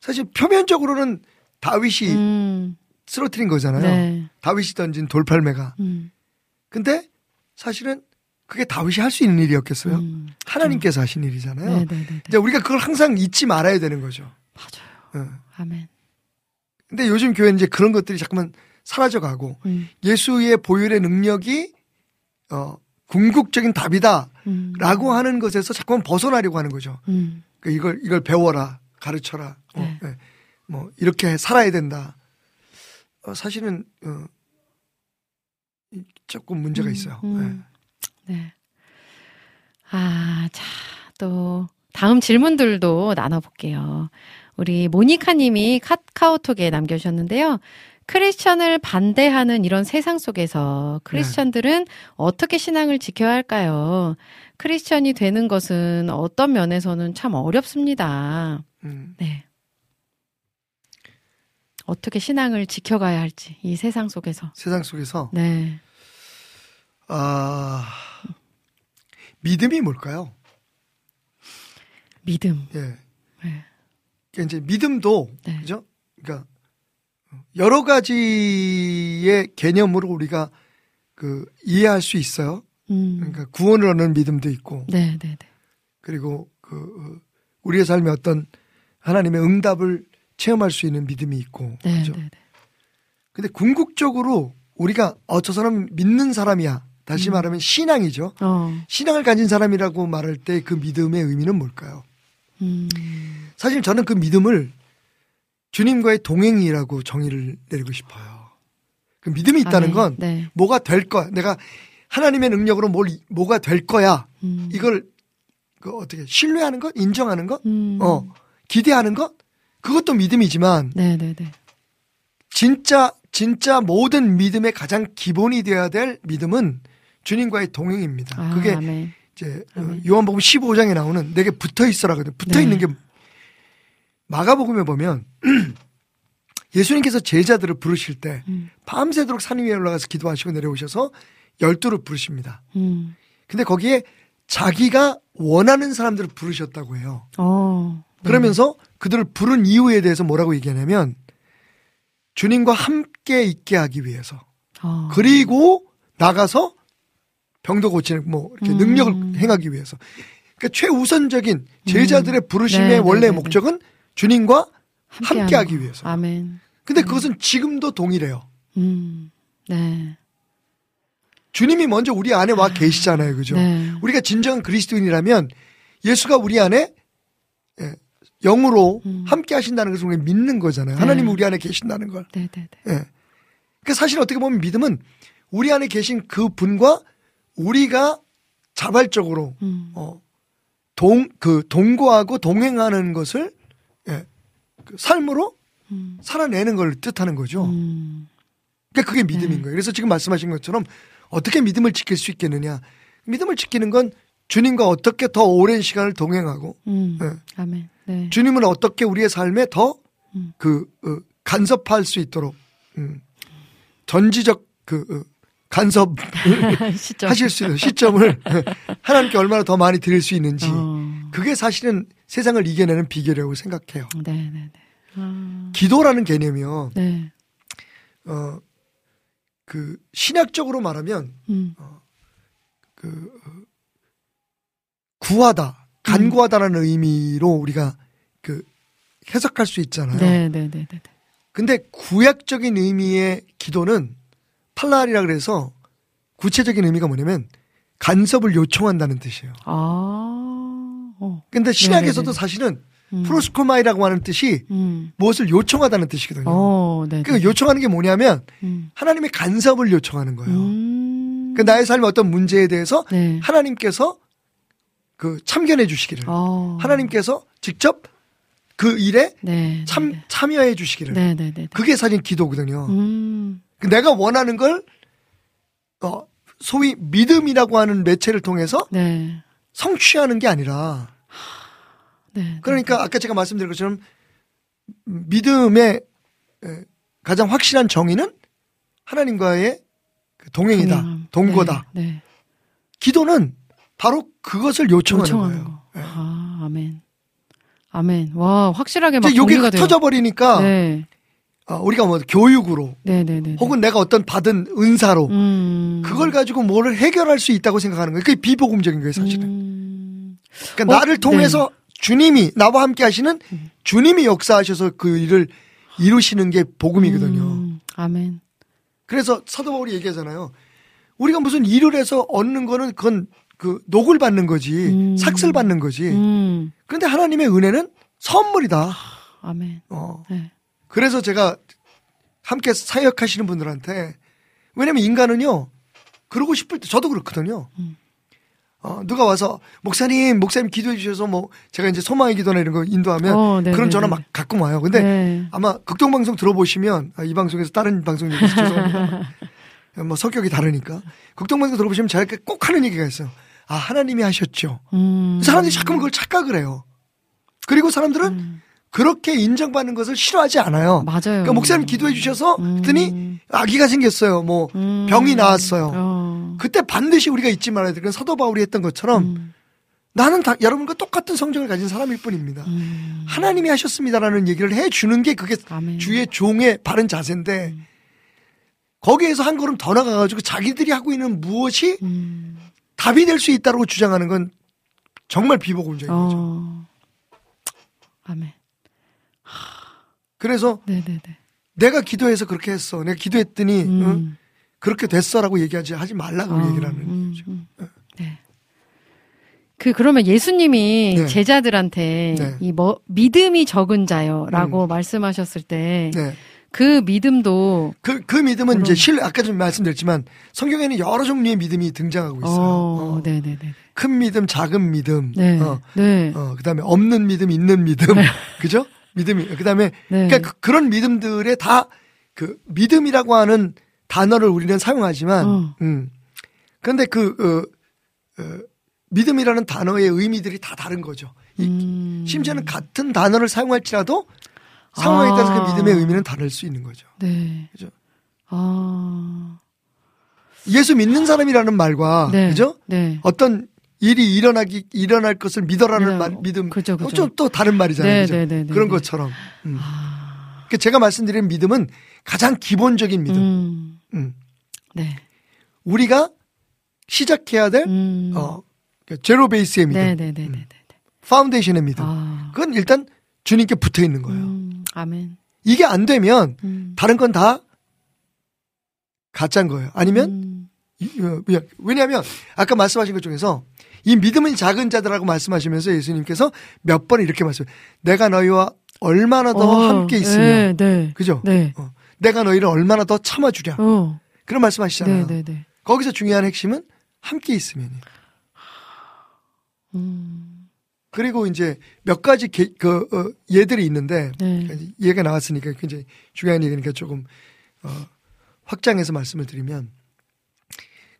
D: 사실 표면적으로는 다윗이
A: 음.
D: 쓰러뜨린 거잖아요.
A: 네.
D: 다윗이 던진 돌팔매가.
A: 음.
D: 근데 사실은 그게 다윗이 할 수 있는 일이었겠어요?
A: 음.
D: 하나님께서 하신 일이잖아요.
A: 네, 네, 네, 네.
D: 이제 우리가 그걸 항상 잊지 말아야 되는 거죠.
A: 맞아요.
D: 어.
A: 아멘.
D: 근데 요즘 교회는 이제 그런 것들이 자꾸만 사라져가고
A: 음.
D: 예수의 보혈의 능력이 어 궁극적인 답이다라고
A: 음.
D: 하는 것에서 자꾸만 벗어나려고 하는 거죠.
A: 음.
D: 그 이걸 이걸 배워라, 가르쳐라, 어,
A: 네.
D: 예. 뭐 이렇게 살아야 된다. 어, 사실은 어, 이- 조금 문제가
A: 음,
D: 있어요.
A: 음. 네. 아, 자, 또 다음 질문들도 나눠볼게요. 우리 모니카 님이 카카오톡에 남겨주셨는데요. 크리스천을 반대하는 이런 세상 속에서 크리스천들은 어떻게 신앙을 지켜야 할까요? 크리스천이 되는 것은 어떤 면에서는 참 어렵습니다.
D: 예. 음,
A: 네. 어떻게 신앙을 지켜가야 할지, 이 세상 속에서.
D: 세상 속에서
A: 네.
D: 아 믿음이 뭘까요?
A: 믿음.
D: 예.
A: 네.
D: 그러니까 이제 믿음도
A: 네.
D: 그죠? 그러니까 여러 가지의 개념으로 우리가 그 이해할 수 있어요.
A: 음.
D: 그러니까 구원을 얻는 믿음도 있고
A: 네, 네, 네.
D: 그리고 그 어, 우리의 삶에 어떤 하나님의 응답을 체험할 수 있는 믿음이 있고
A: 네,
D: 그죠?
A: 네, 네.
D: 근데 궁극적으로 우리가 어저 사람 믿는 사람이야. 다시
A: 음.
D: 말하면 신앙이죠.
A: 어.
D: 신앙을 가진 사람이라고 말할 때 그 믿음의 의미는 뭘까요?
A: 음.
D: 사실 저는 그 믿음을 주님과의 동행이라고 정의를 내리고 싶어요. 그 믿음이 있다는
A: 아멘.
D: 건
A: 네.
D: 뭐가 될 거야. 내가 하나님의 능력으로 뭘 뭐가 될 거야.
A: 음.
D: 이걸 그 어떻게 신뢰하는 것, 인정하는 것,
A: 음.
D: 어 기대하는 것, 그것도 믿음이지만
A: 네, 네, 네.
D: 진짜 진짜 모든 믿음의 가장 기본이 되어야 될 믿음은 주님과의 동행입니다.
A: 아,
D: 그게
A: 아멘.
D: 이제 어,
A: 아멘.
D: 요한복음 15장에 나오는 내게 붙어 있어라거든. 붙어
A: 네.
D: 있는 게 마가복음에 보면 예수님께서 제자들을 부르실 때
A: 음.
D: 밤새도록 산 위에 올라가서 기도하시고 내려오셔서 열두를 부르십니다.
A: 음.
D: 근데 거기에 자기가 원하는 사람들을 부르셨다고 해요.
A: 어. 네.
D: 그러면서 그들을 부른 이유에 대해서 뭐라고 얘기하냐면 주님과 함께 있게 하기 위해서
A: 어.
D: 그리고 나가서 병도 고치는 뭐 이렇게
A: 음.
D: 능력을 행하기 위해서. 그러니까 최우선적인 제자들의 부르심의
A: 네, 네,
D: 원래
A: 네, 네.
D: 목적은 주님과 함께 하기
A: 거.
D: 위해서.
A: 아멘.
D: 근데 그것은 지금도 동일해요.
A: 음. 네.
D: 주님이 먼저 우리 안에 와 계시잖아요. 그죠?
A: 네.
D: 우리가 진정한 그리스도인이라면 예수가 우리 안에 예, 영으로
A: 음.
D: 함께 하신다는 것을 우리가 믿는 거잖아요. 하나님이 우리 안에 계신다는 걸.
A: 네, 네, 네.
D: 예. 그 사실 어떻게 보면 믿음은 우리 안에 계신 그 분과 우리가 자발적으로
A: 음.
D: 어, 동, 그, 동거하고 동행하는 것을, 예, 그 삶으로
A: 음.
D: 살아내는 걸 뜻하는 거죠.
A: 음.
D: 그러니까 그게 믿음인
A: 네.
D: 거예요. 그래서 지금 말씀하신 것처럼 어떻게 믿음을 지킬 수 있겠느냐. 믿음을 지키는 건 주님과 어떻게 더 오랜 시간을 동행하고,
A: 음.
D: 네.
A: 아멘. 네.
D: 주님은 어떻게 우리의 삶에 더
A: 음.
D: 그, 어, 간섭할 수 있도록, 음, 전지적 그, 어, 간섭. 하실 수 있는 시점을 하나님께 얼마나 더 많이 드릴 수 있는지
A: 어.
D: 그게 사실은 세상을 이겨내는 비결이라고 생각해요.
A: 네, 네, 네. 아.
D: 기도라는 개념이요.
A: 네.
D: 어, 그 신학적으로 말하면
A: 음.
D: 그 어, 구하다, 간구하다라는 의미로 우리가 그 해석할 수 있잖아요.
A: 네, 네, 네, 네. 네.
D: 근데 구약적인 의미의 기도는 팔라리라 그래서 구체적인 의미가 뭐냐면 간섭을 요청한다는 뜻이에요.
A: 아. 어.
D: 근데 신약에서도
A: 네네네.
D: 사실은
A: 음.
D: 프로스코마이라고 하는 뜻이
A: 음.
D: 무엇을 요청하다는 뜻이거든요.
A: 어, 네.
D: 그 요청하는 게 뭐냐면
A: 음.
D: 하나님의 간섭을 요청하는 거예요.
A: 음.
D: 그 나의 삶의 어떤 문제에 대해서
A: 네.
D: 하나님께서 그 참견해 주시기를
A: 어.
D: 하나님께서 직접 그 일에
A: 네.
D: 참
A: 네,
D: 참여해 주시기를
A: 네, 네, 네.
D: 그게 사실 기도거든요.
A: 음.
D: 그 내가 원하는 걸 어, 소위 믿음이라고 하는 매체를 통해서
A: 네.
D: 성취하는 게 아니라
A: 네.
D: 그러니까 아까 제가 말씀드린 것처럼 믿음의 에, 가장 확실한 정의는 하나님과의 그 동행이다. 동거다.
A: 네. 네.
D: 기도는 바로 그것을 요청하는,
A: 요청하는
D: 거예요.
A: 거.
D: 예.
A: 아, 아멘. 아멘. 와, 확실하게 막 돼요.
D: 터져 버리니까
A: 네.
D: 어, 우리가 뭐 교육으로
A: 네, 네, 네.
D: 혹은 내가 어떤 받은 은사로
A: 음.
D: 그걸 가지고 뭐를 해결할 수 있다고 생각하는 거예요. 그게 비복음적인 거예요, 사실은.
A: 음.
D: 그러니까
A: 어,
D: 나를 통해서 주님이 나와 함께 하시는
A: 음.
D: 주님이 역사하셔서 그 일을 이루시는 게 복음이거든요.
A: 음. 아멘.
D: 그래서 사도 바울이 얘기하잖아요. 우리가 무슨 일을 해서 얻는 거는 그건 그 녹을 받는 거지
A: 음.
D: 삭슬 받는 거지.
A: 음.
D: 그런데 하나님의 은혜는 선물이다.
A: 아멘.
D: 어.
A: 네.
D: 그래서 제가 함께 사역하시는 분들한테 왜냐면 인간은요 그러고 싶을 때 저도 그렇거든요.
A: 음.
D: 어, 누가 와서 목사님 목사님 기도해 주셔서 뭐 제가 이제 소망의 기도나 이런 거 인도하면
A: 어, 네,
D: 그런
A: 네,
D: 전화
A: 네,
D: 막 가끔 와요. 근데
A: 네.
D: 아마 극동 방송 들어보시면 아, 이 방송에서 다른 방송 얘기해서 죄송합니다. 뭐 성격이 다르니까 극동 방송 들어보시면 제가 꼭 하는 얘기가 있어요. 아 하나님이 하셨죠.
A: 음.
D: 사람들이 자꾸만 그걸 착각을 해요. 그리고 사람들은
A: 음.
D: 그렇게 인정받는 것을 싫어하지 않아요.
A: 맞아요.
D: 그러니까 목사님 기도해 주셔서 그랬더니
A: 음.
D: 아기가 생겼어요. 뭐
A: 음.
D: 병이 나았어요.
A: 어.
D: 그때 반드시 우리가 잊지 말아야 돼. 그 사도 바울이 했던 것처럼
A: 음.
D: 나는 다 여러분과 똑같은 성정을 가진 사람일 뿐입니다.
A: 음.
D: 하나님이 하셨습니다라는 얘기를 해 주는 게 그게
A: 아멘.
D: 주의 종의 바른 자세인데 거기에서 한 걸음 더 나가가지고 자기들이 하고 있는 무엇이
A: 음.
D: 답이 될 수 있다고 주장하는 건 정말 거죠.
A: 어. 아멘.
D: 그래서
A: 네, 네, 네.
D: 내가 기도해서 그렇게 했어. 내가 기도했더니
A: 음.
D: 응? 그렇게 됐어라고 얘기하지 하지 말라고
A: 어,
D: 얘기를 하는
A: 음,
D: 거죠.
A: 음. 네. 그 그러면 예수님이
D: 네.
A: 제자들한테
D: 네.
A: 이뭐 믿음이 적은 자요라고 말씀하셨을 때 그
D: 네.
A: 믿음도
D: 그, 그 믿음은
A: 그럼-
D: 이제 실, 아까 좀 말씀드렸지만 성경에는 여러 종류의 믿음이 등장하고 있어요.
A: 어,
D: 어.
A: 네, 네, 네.
D: 큰 믿음, 작은 믿음.
A: 네.
D: 어,
A: 네.
D: 어, 그 다음에 없는 믿음, 있는 믿음. 그죠? 믿음이. 그 다음에,
A: 네.
D: 그러니까 그, 런 믿음들에 다 그 믿음이라고 하는 단어를 우리는 사용하지만,
A: 어.
D: 음. 그런데 그, 어, 어, 믿음이라는 단어의 의미들이 다 다른 거죠. 이-
A: 음.
D: 심지어는 같은 단어를 사용할지라도 상황에
A: 아.
D: 따라서 그 믿음의 의미는 다를 수 있는 거죠.
A: 네.
D: 그죠?
A: 아.
D: 예수 믿는 사람이라는 말과,
A: 네.
D: 그죠?
A: 네.
D: 어떤 일이 일어나기, 일어날 것을 믿어라는
A: 믿어요.
D: 말, 믿음.
A: 그죠, 그죠.
D: 좀또 다른 말이잖아요.
A: 네? 네, 네, 네,
D: 그런
A: 네.
D: 것처럼. 음.
A: 아.
D: 그 제가 말씀드린 믿음은 가장 기본적인 믿음.
A: 음.
D: 음.
A: 네.
D: 우리가 시작해야 될,
A: 음.
D: 어, 그 제로 베이스의 믿음.
A: 네, 네, 네, 네, 네. 네.
D: foundation의 믿음.
A: 아.
D: 그건 일단 주님께 붙어 있는 거예요.
A: 음. 아멘.
D: 이게 안 되면
A: 음.
D: 다른 건 다 가짜인 거예요. 아니면
A: 음.
D: 이- 어, 왜냐하면 아까 말씀하신 것 중에서 이 믿음은 작은 자들하고 말씀하시면서 예수님께서 몇 번 이렇게 말씀. 내가 너희와 얼마나 더
A: 어,
D: 함께 있으며,
A: 네, 네.
D: 그죠?
A: 네.
D: 어, 내가 너희를 얼마나 더 참아주랴.
A: 어.
D: 그런 말씀하시잖아요.
A: 네, 네, 네.
D: 거기서 중요한 핵심은 함께 있으면.
A: 음.
D: 그리고 이제 몇 가지 개- 그 어, 예들이 있는데
A: 네.
D: 얘가 나왔으니까 굉장히 중요한 얘기니까 조금 어, 확장해서 말씀을 드리면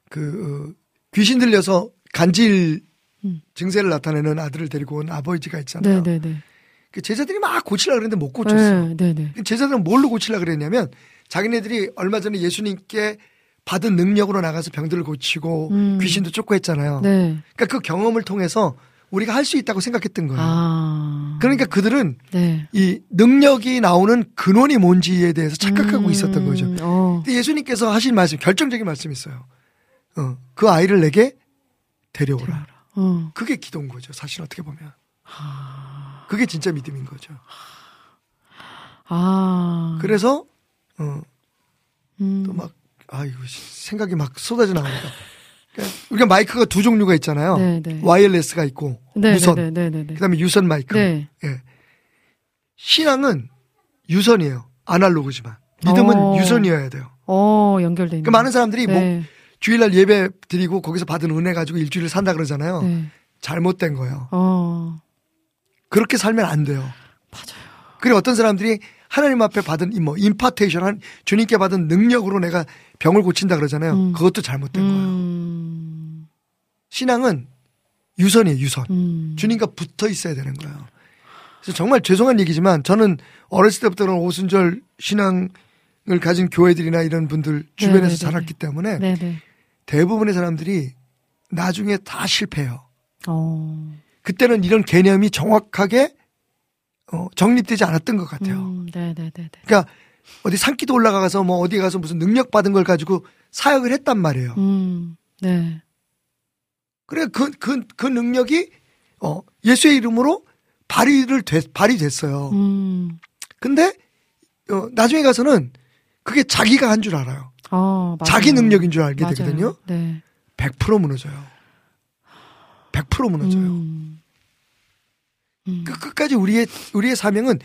D: 그 어, 귀신 들려서 간질
A: 음.
D: 증세를 나타내는 아들을 데리고 온 아버지가 있잖아요.
A: 네, 네, 네.
D: 그 제자들이 막 고치려 그랬는데 못 고쳤어.
A: 네, 네,
D: 제자들은 뭘로 고치려 그랬냐면 자기네들이 얼마 전에 예수님께 받은 능력으로 나가서 병들을 고치고
A: 음.
D: 귀신도 쫓고 했잖아요.
A: 네.
D: 그러니까 그 경험을 통해서 우리가 할 수 있다고 생각했던 거예요.
A: 아.
D: 그러니까 그들은
A: 네.
D: 이 능력이 나오는 근원이 뭔지에 대해서 착각하고
A: 음.
D: 있었던 거죠.
A: 어.
D: 근데 예수님께서 하신 말씀, 결정적인 말씀이 있어요. 어, 그 아이를 내게 데려오라.
A: 어.
D: 그게 기도인 거죠. 사실 어떻게 보면. 그게 진짜 믿음인 거죠.
A: 아.
D: 그래서 어,
A: 음.
D: 또막 아이고 씨, 생각이 막 쏟아져 나옵니다. 그러니까 우리가 마이크가 두 종류가 있잖아요.
A: 네, 네.
D: 와이어레스가 있고
A: 네,
D: 유선,
A: 네, 네, 네, 네.
D: 그다음에 유선 마이크.
A: 네.
D: 예. 신앙은 유선이에요. 아날로그지만 믿음은
A: 어.
D: 유선이어야 돼요.
A: 어, 연결돼 있는.
D: 그 많은 사람들이 뭐
A: 네.
D: 주일날 예배 드리고 거기서 받은 은혜 가지고 일주일을 산다 그러잖아요.
A: 네.
D: 잘못된 거예요.
A: 어.
D: 그렇게 살면 안 돼요.
A: 맞아요.
D: 그리고 어떤 사람들이 하나님 앞에 받은 이뭐 임파테이션 한 주님께 받은 능력으로 내가 병을 고친다 그러잖아요.
A: 음.
D: 그것도 잘못된 거예요.
A: 음.
D: 신앙은 유선이에요, 유선.
A: 음.
D: 주님과 붙어 있어야 되는 거예요. 그래서 정말 죄송한 얘기지만 저는 어렸을 때부터 오순절 신앙을 가진 교회들이나 이런 분들 주변에서
A: 네네네네.
D: 자랐기 때문에
A: 네, 네.
D: 대부분의 사람들이 나중에 다 실패해요.
A: 어.
D: 그때는 이런 개념이 정확하게 어, 정립되지 않았던 것 같아요.
A: 음, 네, 네, 네, 네.
D: 그러니까 어디 산기도 올라가서 뭐 어디 가서 무슨 능력 받은 걸 가지고 사역을 했단 말이에요.
A: 음. 네.
D: 그래 그그 그 능력이 어 예수의 이름으로 발휘를 됐 발휘됐어요.
A: 음.
D: 근데 어 나중에 가서는 그게 자기가 한 줄 알아요.
A: 어.
D: 자기 능력인 줄 알게
A: 맞아요.
D: 되거든요.
A: 네.
D: 100% 무너져요. 100% 무너져요.
A: 음. 음.
D: 그 끝까지 우리의 우리의 사명은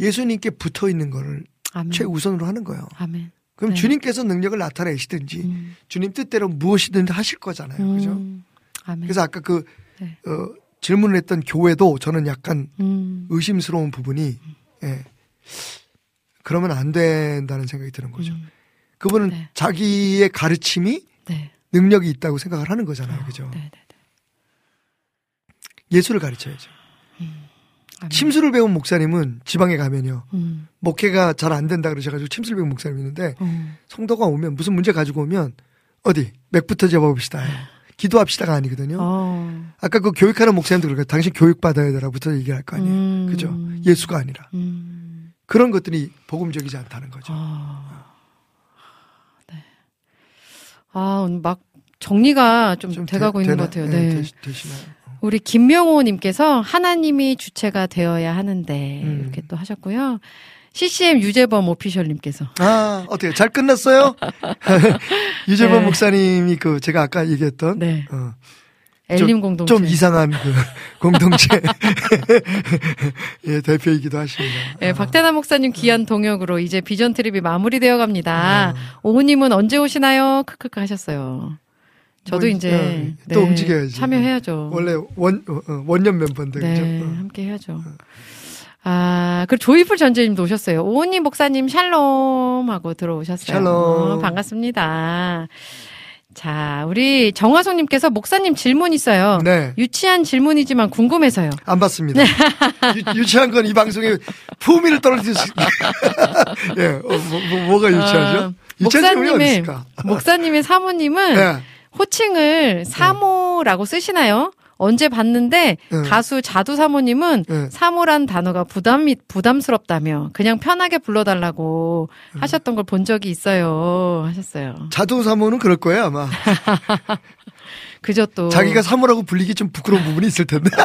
D: 예수님께 붙어 있는 거를
A: 아멘.
D: 최우선으로 하는 거예요.
A: 아멘.
D: 그럼
A: 네.
D: 주님께서 능력을 나타내시든지
A: 음.
D: 주님 뜻대로 무엇이든 하실 거잖아요. 그죠?
A: 음. 아멘.
D: 그래서 아까 그
A: 네.
D: 어, 질문을 했던 교회도 저는 약간
A: 음.
D: 의심스러운 부분이 예. 그러면 안 된다는 생각이 드는 거죠.
A: 음.
D: 그분은
A: 네.
D: 자기의 가르침이
A: 네.
D: 능력이 있다고 생각을 하는 거잖아요. 그죠?
A: 네, 네, 네.
D: 예수를 가르쳐야죠.
A: 아멘.
D: 침수를 배운 목사님은 지방에 가면요.
A: 음.
D: 목회가 잘 안 된다 그러셔가지고 침수를 배운 목사님이 있는데
A: 어.
D: 성도가 오면 무슨 문제 가지고 오면 어디 맥부터 잡아봅시다. 기도합시다가 아니거든요.
A: 어.
D: 아까 그 교육하는 목사님도 그러니까 당신 교육받아야 되라부터 얘기할 거 아니에요.
A: 음.
D: 그죠? 예수가 아니라.
A: 음.
D: 그런 것들이 복음적이지 않다는 거죠.
A: 아. 네. 아, 막 정리가 좀,
D: 좀
A: 돼가고
D: 되-
A: 있는
D: 되나?
A: 것 같아요.
D: 네,
A: 네.
D: 되시- 되시나요?
A: 우리 김명호님께서 하나님이 주체가 되어야 하는데
D: 음.
A: 이렇게 또 하셨고요. CCM 유재범 오피셜님께서
D: 아, 어때요? 잘 끝났어요? 유재범
A: 네.
D: 목사님이 그 제가 아까 얘기했던
A: 네
D: 어,
A: 엘림 공동체
D: 좀 이상한 그 공동체 예, 대표이기도 하십니다.
A: 네, 박태남 목사님 귀한 동역으로 이제 비전 트립이 마무리되어 갑니다.
D: 아.
A: 오후님은 언제 오시나요? 크크크 하셨어요. 저도
D: 뭐,
A: 이제
D: 예, 또
A: 네,
D: 움직여야지.
A: 참여해야죠.
D: 원래 원 어, 어, 원년 멤버인데
A: 네,
D: 그죠? 어.
A: 함께 해야죠. 아, 그리고 조이풀 전재님도 오셨어요. 오은희 목사님 샬롬 하고 들어오셨어요.
D: 샬롬.
A: 어, 반갑습니다. 자, 우리 정화송님께서 목사님 질문 있어요.
D: 네,
A: 유치한 질문이지만 궁금해서요.
D: 안 받습니다. 유, 유치한 건 이 방송에 품위를 떨어뜨릴 수 예, 어, 뭐, 가 유치하죠?
A: 아,
D: 유치한 질문이 어디
A: 목사님의? 목사님의 사모님은
D: 예.
A: 호칭을 사모라고 쓰시나요? 언제 봤는데
D: 네.
A: 가수 자두 사모님은
D: 네.
A: 사모란 단어가 부담이 부담스럽다며 그냥 편하게 불러달라고
D: 음.
A: 하셨던 걸 본 적이 있어요 하셨어요.
D: 자두 사모는 그럴 거예요 아마.
A: 그저 또
D: 자기가 사모라고 불리기 좀 부끄러운 부분이 있을 텐데.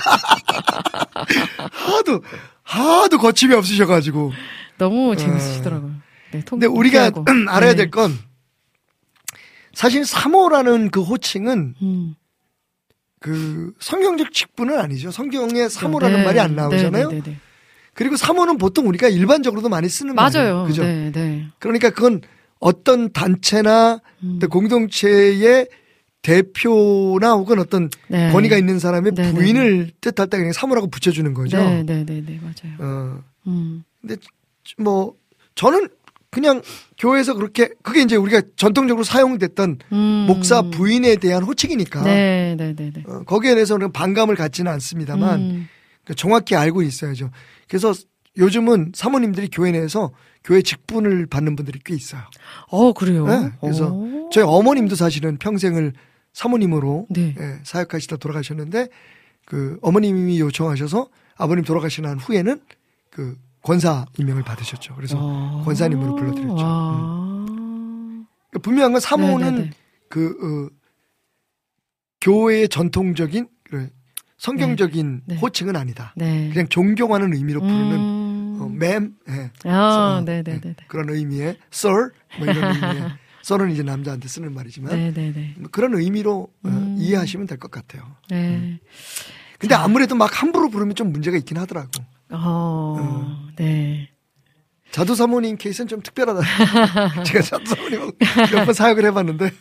D: 하도 하도 거침이 없으셔가지고
A: 너무 재밌으시더라고요. 네, 통,
D: 근데 우리가. 알아야
A: 네.
D: 될건 사실 사모라는 그 호칭은
A: 음.
D: 그 성경적 직분은 아니죠. 성경에 사모라는
A: 네.
D: 말이 안 나오잖아요.
A: 네, 네, 네, 네.
D: 그리고 사모는 보통 우리가 일반적으로도 많이 쓰는
A: 맞아요.
D: 말이에요. 그죠?
A: 네, 네.
D: 그러니까 그건 어떤 단체나
A: 음.
D: 또 공동체의 대표나 혹은 어떤
A: 네.
D: 권위가 있는 사람의 부인을 뜻할 때 그냥 사모라고 붙여주는 거죠.
A: 네, 네, 네, 네, 맞아요.
D: 어,
A: 음.
D: 뭐 저는 그냥 교회에서 그렇게 그게 이제 우리가 전통적으로 사용됐던
A: 음.
D: 목사 부인에 대한 호칭이니까
A: 네, 네, 네, 네.
D: 어, 거기에 대해서는 반감을 갖지는 않습니다만
A: 음.
D: 그 정확히 알고 있어야죠. 그래서 요즘은 사모님들이 교회 내에서 교회 직분을 받는 분들이 꽤 있어요.
A: 어, 그래요?
D: 네, 그래서
A: 오.
D: 저희 어머님도 사실은 평생을 사모님으로
A: 네.
D: 예, 사역하시다 돌아가셨는데 그 어머님이 요청하셔서 아버님 돌아가신 한 후에는 그 권사 임명을 받으셨죠. 그래서
A: 아.
D: 권사님으로 불러드렸죠.
A: 아.
D: 그러니까 분명한 건 사모는
A: 네, 네, 네.
D: 그 어, 교회의 전통적인 성경적인
A: 네. 네.
D: 호칭은 아니다.
A: 네.
D: 그냥 존경하는 의미로 부르는
A: 음.
D: 어, 맴 예,
A: 아,
D: 어,
A: 네, 네,
D: 예,
A: 네, 네.
D: 그런 의미의 sir 뭐 이런 의미의 sir은 이제 남자한테 쓰는 말이지만. 뭐 그런 의미로 어,
A: 음.
D: 이해하시면 될 것 같아요.
A: 네.
D: 근데 아무래도 막 함부로 부르면 좀 문제가 있긴 하더라고.
A: 어, 네.
D: 자두 사모님 케이스는 좀 특별하다. 제가 자두 사모님하고 몇번 사역을 해봤는데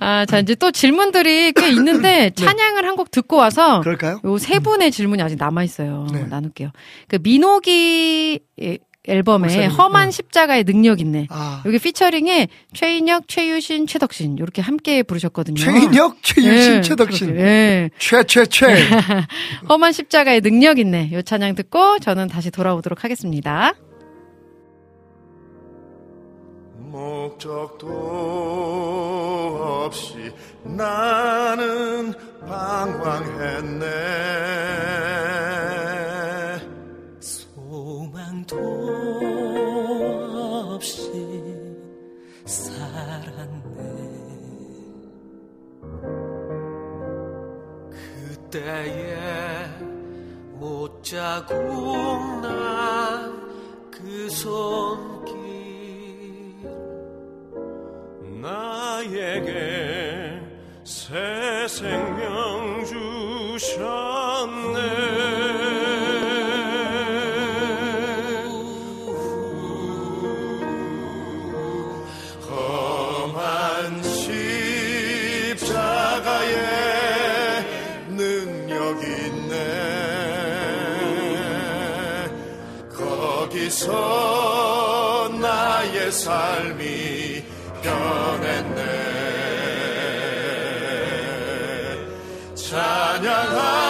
A: 아, 자, 이제 또 질문들이 꽤 있는데 찬양을 한곡 듣고 와서
D: 네. 그럴까요?
A: 요 세 분의 질문이 아직 남아 있어요.
D: 네.
A: 나눌게요. 그 민호기 예, 앨범에
D: 목사님,
A: 험한
D: 네.
A: 십자가의 능력 있네.
D: 아
A: 여기 피처링에 최인혁, 최유신, 최덕신 이렇게 함께 부르셨거든요.
D: 최인혁, 최유신,
A: 네,
D: 최덕신,
A: 네.
D: 최최최.
A: 험한 십자가의 능력 있네. 요 찬양 듣고 저는 다시 돌아오도록 하겠습니다.
B: 목적도 없이 나는 방황했네
E: 소망도 없이 살았네. 그때에 못자국 난그 손길
B: 나에게 새 생명 주셨네 나의 삶이 변했네. 찬양하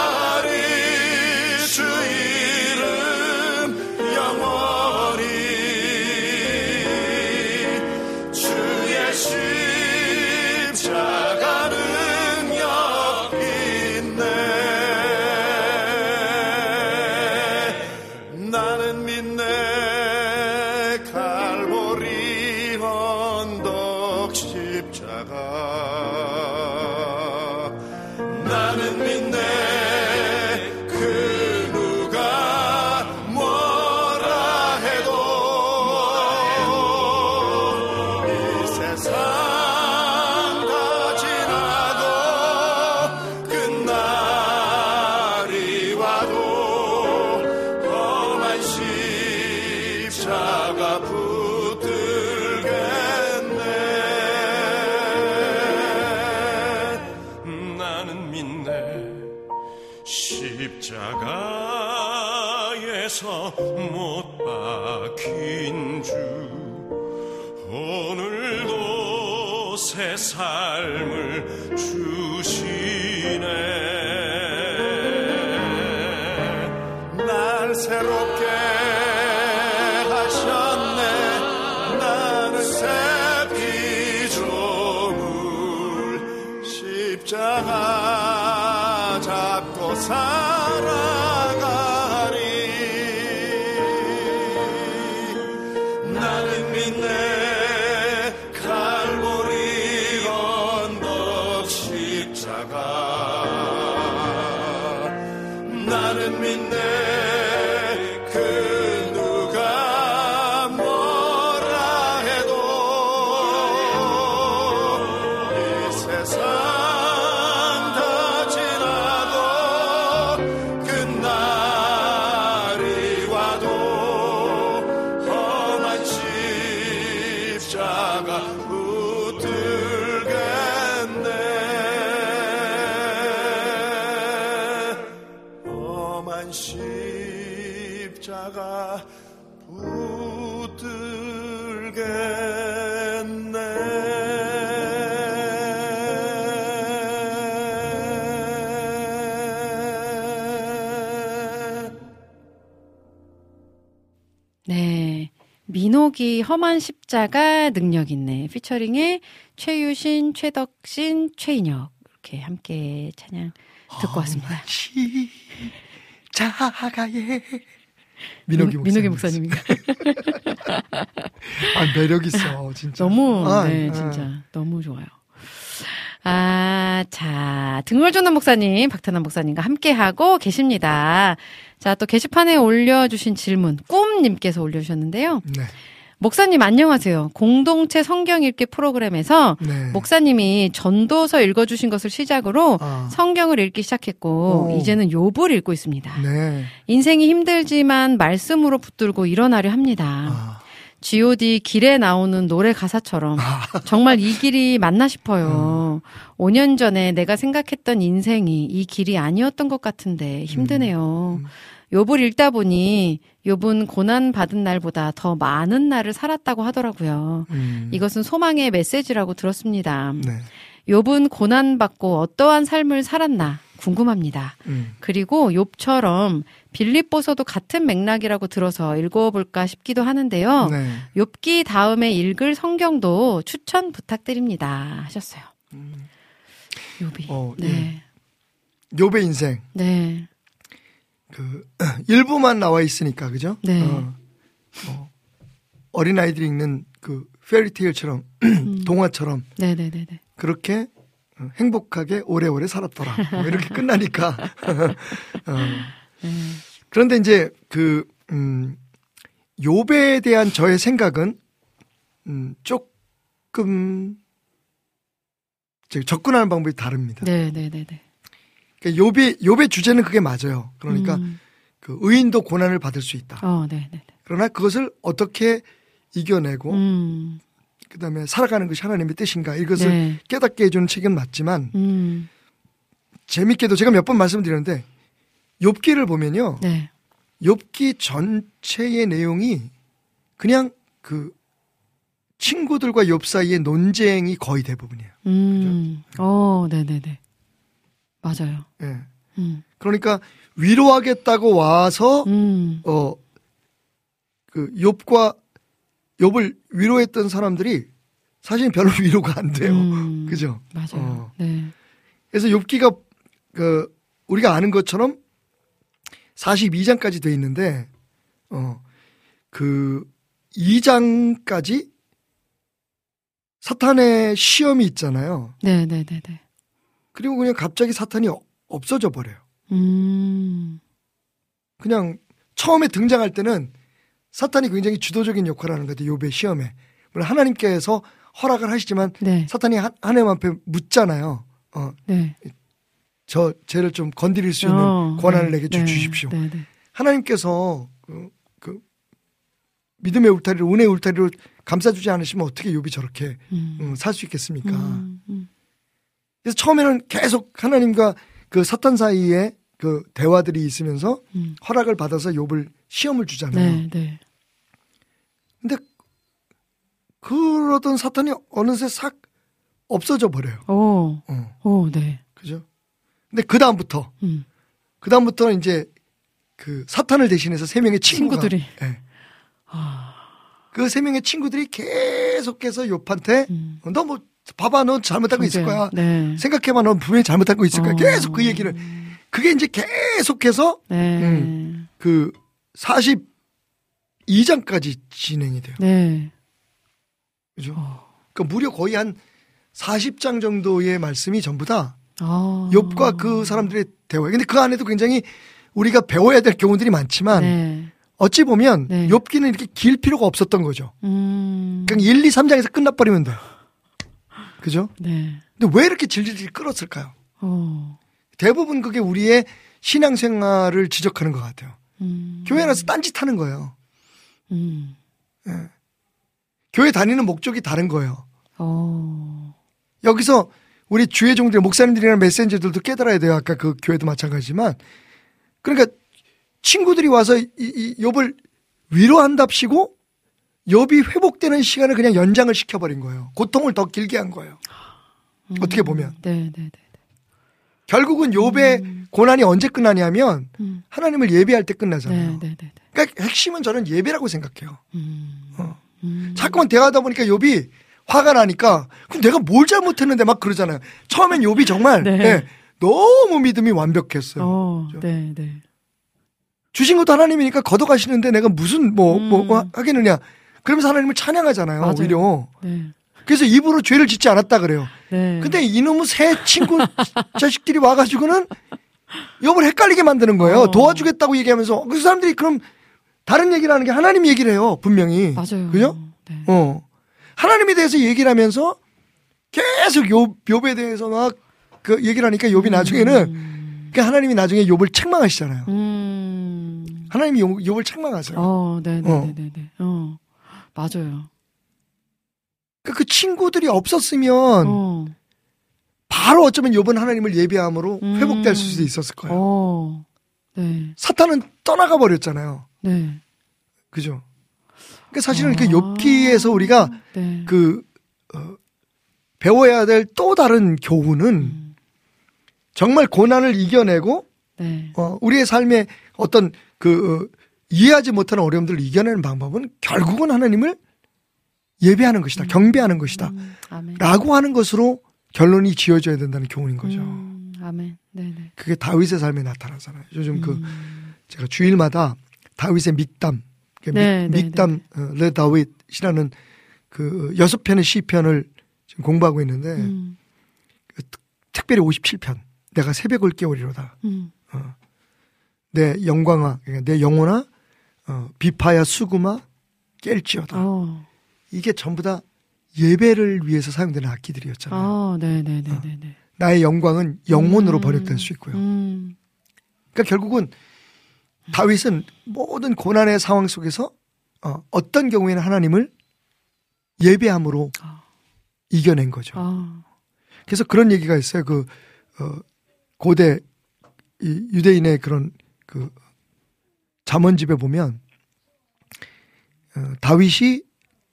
B: 나는 믿네
A: 험한 십자가 능력 있네. 피처링에 최유신, 최덕신, 최인혁 이렇게 함께 찬양 듣고 왔습니다.
D: 자가예 민호기
A: 민-
D: 목사님.
A: 민옥이 목사님인가?
D: 아 매력 있어 진짜.
A: 너무
D: 아,
A: 네
D: 아.
A: 진짜 너무 좋아요. 아, 자, 등월조는 목사님, 박태남 목사님과 함께하고 계십니다. 자, 또 게시판에 올려주신 질문, 꿈님께서 올려주셨는데요.
D: 네.
A: 목사님 안녕하세요. 공동체 성경 읽기 프로그램에서
D: 네.
A: 목사님이 전도서 읽어주신 것을 시작으로
D: 아.
A: 성경을 읽기 시작했고,
D: 오.
A: 이제는 욥을 읽고 있습니다.
D: 네.
A: 인생이 힘들지만 말씀으로 붙들고 일어나려 합니다.
D: 아.
A: G.O.D 길에 나오는 노래 가사처럼 정말 이 길이 맞나 싶어요. 5년 전에 내가 생각했던 인생이 이 길이 아니었던 것 같은데 힘드네요. 욥을 읽다 보니 욥은 고난 받은 날보다 더 많은 날을 살았다고 하더라고요.
D: 음.
A: 이것은 소망의 메시지라고 들었습니다.
D: 네.
A: 욥은 고난 받고 어떠한 삶을 살았나 궁금합니다.
D: 음.
A: 그리고 욥처럼 빌립보서도 같은 맥락이라고 들어서 읽어볼까 싶기도 하는데요.
D: 네.
A: 욥기 다음에 읽을 성경도 추천 부탁드립니다. 하셨어요. 욥이.
D: 어,
A: 네.
D: 욥의 인생
A: 네.
D: 그 일부만 나와 있으니까 그죠?
A: 네.
D: 어, 어, 어린 아이들이 읽는 그 페리테일처럼
A: 음.
D: 동화처럼
A: 네네네네.
D: 그렇게 어, 행복하게 오래오래 살았더라. 뭐 이렇게 끝나니까. 어.
A: 네.
D: 그런데 이제 그 음, 욥에 대한 저의 생각은 음, 조금 저 접근하는 방법이 다릅니다.
A: 네네네네.
D: 그러니까 욥의 욥의 주제는 그게 맞아요. 그러니까
A: 음.
D: 그 의인도 고난을 받을 수 있다.
A: 어, 네네네.
D: 그러나 그것을 어떻게 이겨내고
A: 음.
D: 그다음에 살아가는 것이 하나님의 뜻인가 이것을
A: 네.
D: 깨닫게 해주는 책은 맞지만
A: 음.
D: 재밌게도 제가 몇 번 말씀드렸는데 욥기를 보면요.
A: 네.
D: 욥기 전체의 내용이 그냥 그 친구들과 욥 사이의 논쟁이 거의 대부분이에요.
A: 음. 어, 네 네 네. 맞아요.
D: 예.
A: 음.
D: 그러니까 위로하겠다고 와서
A: 음.
D: 어그 욥과 욥을 위로했던 사람들이 사실 별로 위로가 안 돼요.
A: 음.
D: 그죠?
A: 맞아요.
D: 어.
A: 네.
D: 그래서 욥기가 그 우리가 아는 것처럼 42장까지 돼 있는데 어그 2장까지 사탄의 시험이 있잖아요.
A: 네 네 네 네.
D: 그리고 그냥 갑자기 사탄이 어- 없어져 버려요.
A: 음.
D: 그냥 처음에 등장할 때는 사탄이 굉장히 주도적인 역할을 하는 것 같아요. 욥의 시험에. 물론 하나님께서 허락을 하시지만
A: 네.
D: 사탄이 한- 하나님 앞에 묻잖아요. 어,
A: 네.
D: 저 죄를 좀 건드릴 수 있는
A: 어,
D: 권한을
A: 네,
D: 내게 주-
A: 네,
D: 주십시오.
A: 네, 네.
D: 하나님께서 그, 그 믿음의 울타리를 은혜의 울타리로 감싸주지 않으시면 어떻게 욥이 저렇게
A: 음.
D: 살수 있겠습니까?
A: 음, 음.
D: 그래서 처음에는 계속 하나님과 그 사탄 사이에 그 대화들이 있으면서
A: 음.
D: 허락을 받아서 욥을 시험을 주잖아요.
A: 네, 네.
D: 근데 그러던 사탄이 어느새 싹 없어져 버려요.
A: 오,
D: 어,
A: 오, 네.
D: 그죠? 근데 그 다음부터
A: 음.
D: 그 다음부터는 이제 그 사탄을 대신해서 세 명의 친구가
A: 친구들이.
D: 예.
A: 아,
D: 그세 명의 친구들이 계속해서 욥한테
A: 음.
D: 너뭐 봐봐 너 잘못한 거 있을 거야.
A: 네.
D: 생각해봐 넌 분명히 잘못한 거 있을 거야.
A: 어.
D: 계속 그 얘기를 그게 이제 계속해서
A: 네.
D: 음. 그 42장까지 진행이 돼요.
A: 네.
D: 그죠?
A: 어.
D: 그러니까 무려 거의 한 40장 정도의 말씀이 전부 다
A: 아.
D: 욥과 그 사람들의 대화. 근데 그 안에도 굉장히 우리가 배워야 될 교훈들이 많지만
A: 네.
D: 어찌 보면
A: 네.
D: 욥기는 이렇게 길 필요가 없었던 거죠.
A: 음.
D: 그냥 1, 2, 3장에서 끝나버리면 돼요. 그죠?
A: 네.
D: 근데 왜 이렇게 질질 끌었을까요?
A: 어.
D: 대부분 그게 우리의 신앙생활을 지적하는 것 같아요.
A: 음.
D: 교회 나서 딴짓 하는 거예요.
A: 음.
D: 교회 다니는 목적이 다른 거예요.
A: 어.
D: 여기서 우리 주의 종들, 목사님들이나 메신저들도 깨달아야 돼요. 아까 그 교회도 마찬가지지만. 그러니까 친구들이 와서 이, 이 욥을 위로한답시고 욥이 회복되는 시간을 그냥 연장을 시켜버린 거예요. 고통을 더 길게 한 거예요. 어떻게 보면.
A: 네, 네, 네.
D: 결국은 욥의 고난이 언제 끝나냐면
A: 음.
D: 하나님을 예배할 때
A: 네,
D: 끝나잖아요.
A: 네, 네, 네.
D: 그러니까 핵심은 저는 예배라고 생각해요.
A: 음.
D: 어.
A: 음.
D: 자꾸만 대화하다 보니까 욥이 화가 나니까 그럼 내가 뭘 잘못했는데 막 그러잖아요. 처음엔 욥이 정말
A: 네.
D: 예, 너무 믿음이 완벽했어요.
A: 어,
D: 그죠?
A: 네, 네.
D: 주신 것도 하나님이니까 걷어가시는데 내가 무슨 뭐, 뭐,
A: 음.
D: 뭐 하겠느냐. 그러면서 하나님을 찬양하잖아요.
A: 맞아요.
D: 오히려.
A: 네.
D: 그래서 입으로 죄를 짓지 않았다 그래요.
A: 네.
D: 근데 이놈의 새 친구 자식들이 와가지고는 욥을 헷갈리게 만드는 거예요.
A: 어.
D: 도와주겠다고 얘기하면서 그 사람들이 그럼 다른 얘기를 하는 게 하나님 얘기를 해요. 분명히.
A: 맞아요.
D: 그죠?
A: 네.
D: 어. 하나님에 대해서 얘기를 하면서 계속 욥, 욥에 대해서 막 그 얘기를 하니까 욥이 나중에는 그 하나님이 나중에 욥을 책망하시잖아요.
A: 음.
D: 하나님이 욥, 욥을 책망하세요.
A: 어, 네, 네,
D: 어.
A: 네, 네, 네. 어. 맞아요.
D: 그그 친구들이 없었으면
A: 어.
D: 바로 어쩌면 욥은 하나님을 예배함으로
A: 음.
D: 회복될 수도 있었을 거예요.
A: 어. 네.
D: 사탄은 떠나가 버렸잖아요.
A: 네.
D: 그죠? 그러니까 사실은
A: 아.
D: 그 욥기에서 우리가
A: 네.
D: 그 어, 배워야 될 또 다른 교훈은
A: 음.
D: 정말 고난을 이겨내고
A: 네.
D: 어, 우리의 삶에 어떤 그 어, 이해하지 못하는 어려움들을 이겨내는 방법은 결국은 하나님을 예배하는 것이다, 경배하는 것이다,
A: 음.
D: 라고 하는 것으로 결론이 지어져야 된다는 교훈인 거죠.
A: 음. 아멘. 네, 네.
D: 그게 다윗의 삶에 나타나잖아요. 요즘 그
A: 음.
D: 제가 주일마다 다윗의 믹담, 그
A: 네,
D: 믹,
A: 네,
D: 믹담 어, 레 다윗이라는 그 여섯 편의 시편을 지금 공부하고 있는데
A: 음.
D: 특별히 57편 내가 새벽을 깨우리로다.
A: 음.
D: 내 영광아, 그러니까 내 영혼아, 어, 비파야 수구마 깰지어다.
A: 어.
D: 이게 전부 다 예배를 위해서 사용되는 악기들이었잖아요.
A: 아, 네, 네, 네, 네, 네.
D: 나의 영광은 영혼으로
A: 음.
D: 번역될 수 있고요.
A: 음.
D: 그러니까 결국은 다윗은 모든 고난의 상황 속에서 어, 어떤 경우에는 하나님을 예배함으로
A: 아.
D: 이겨낸 거죠.
A: 아.
D: 그래서 그런 얘기가 있어요. 그 어, 고대 이 유대인의 그런 그 잠언집에 보면 어, 다윗이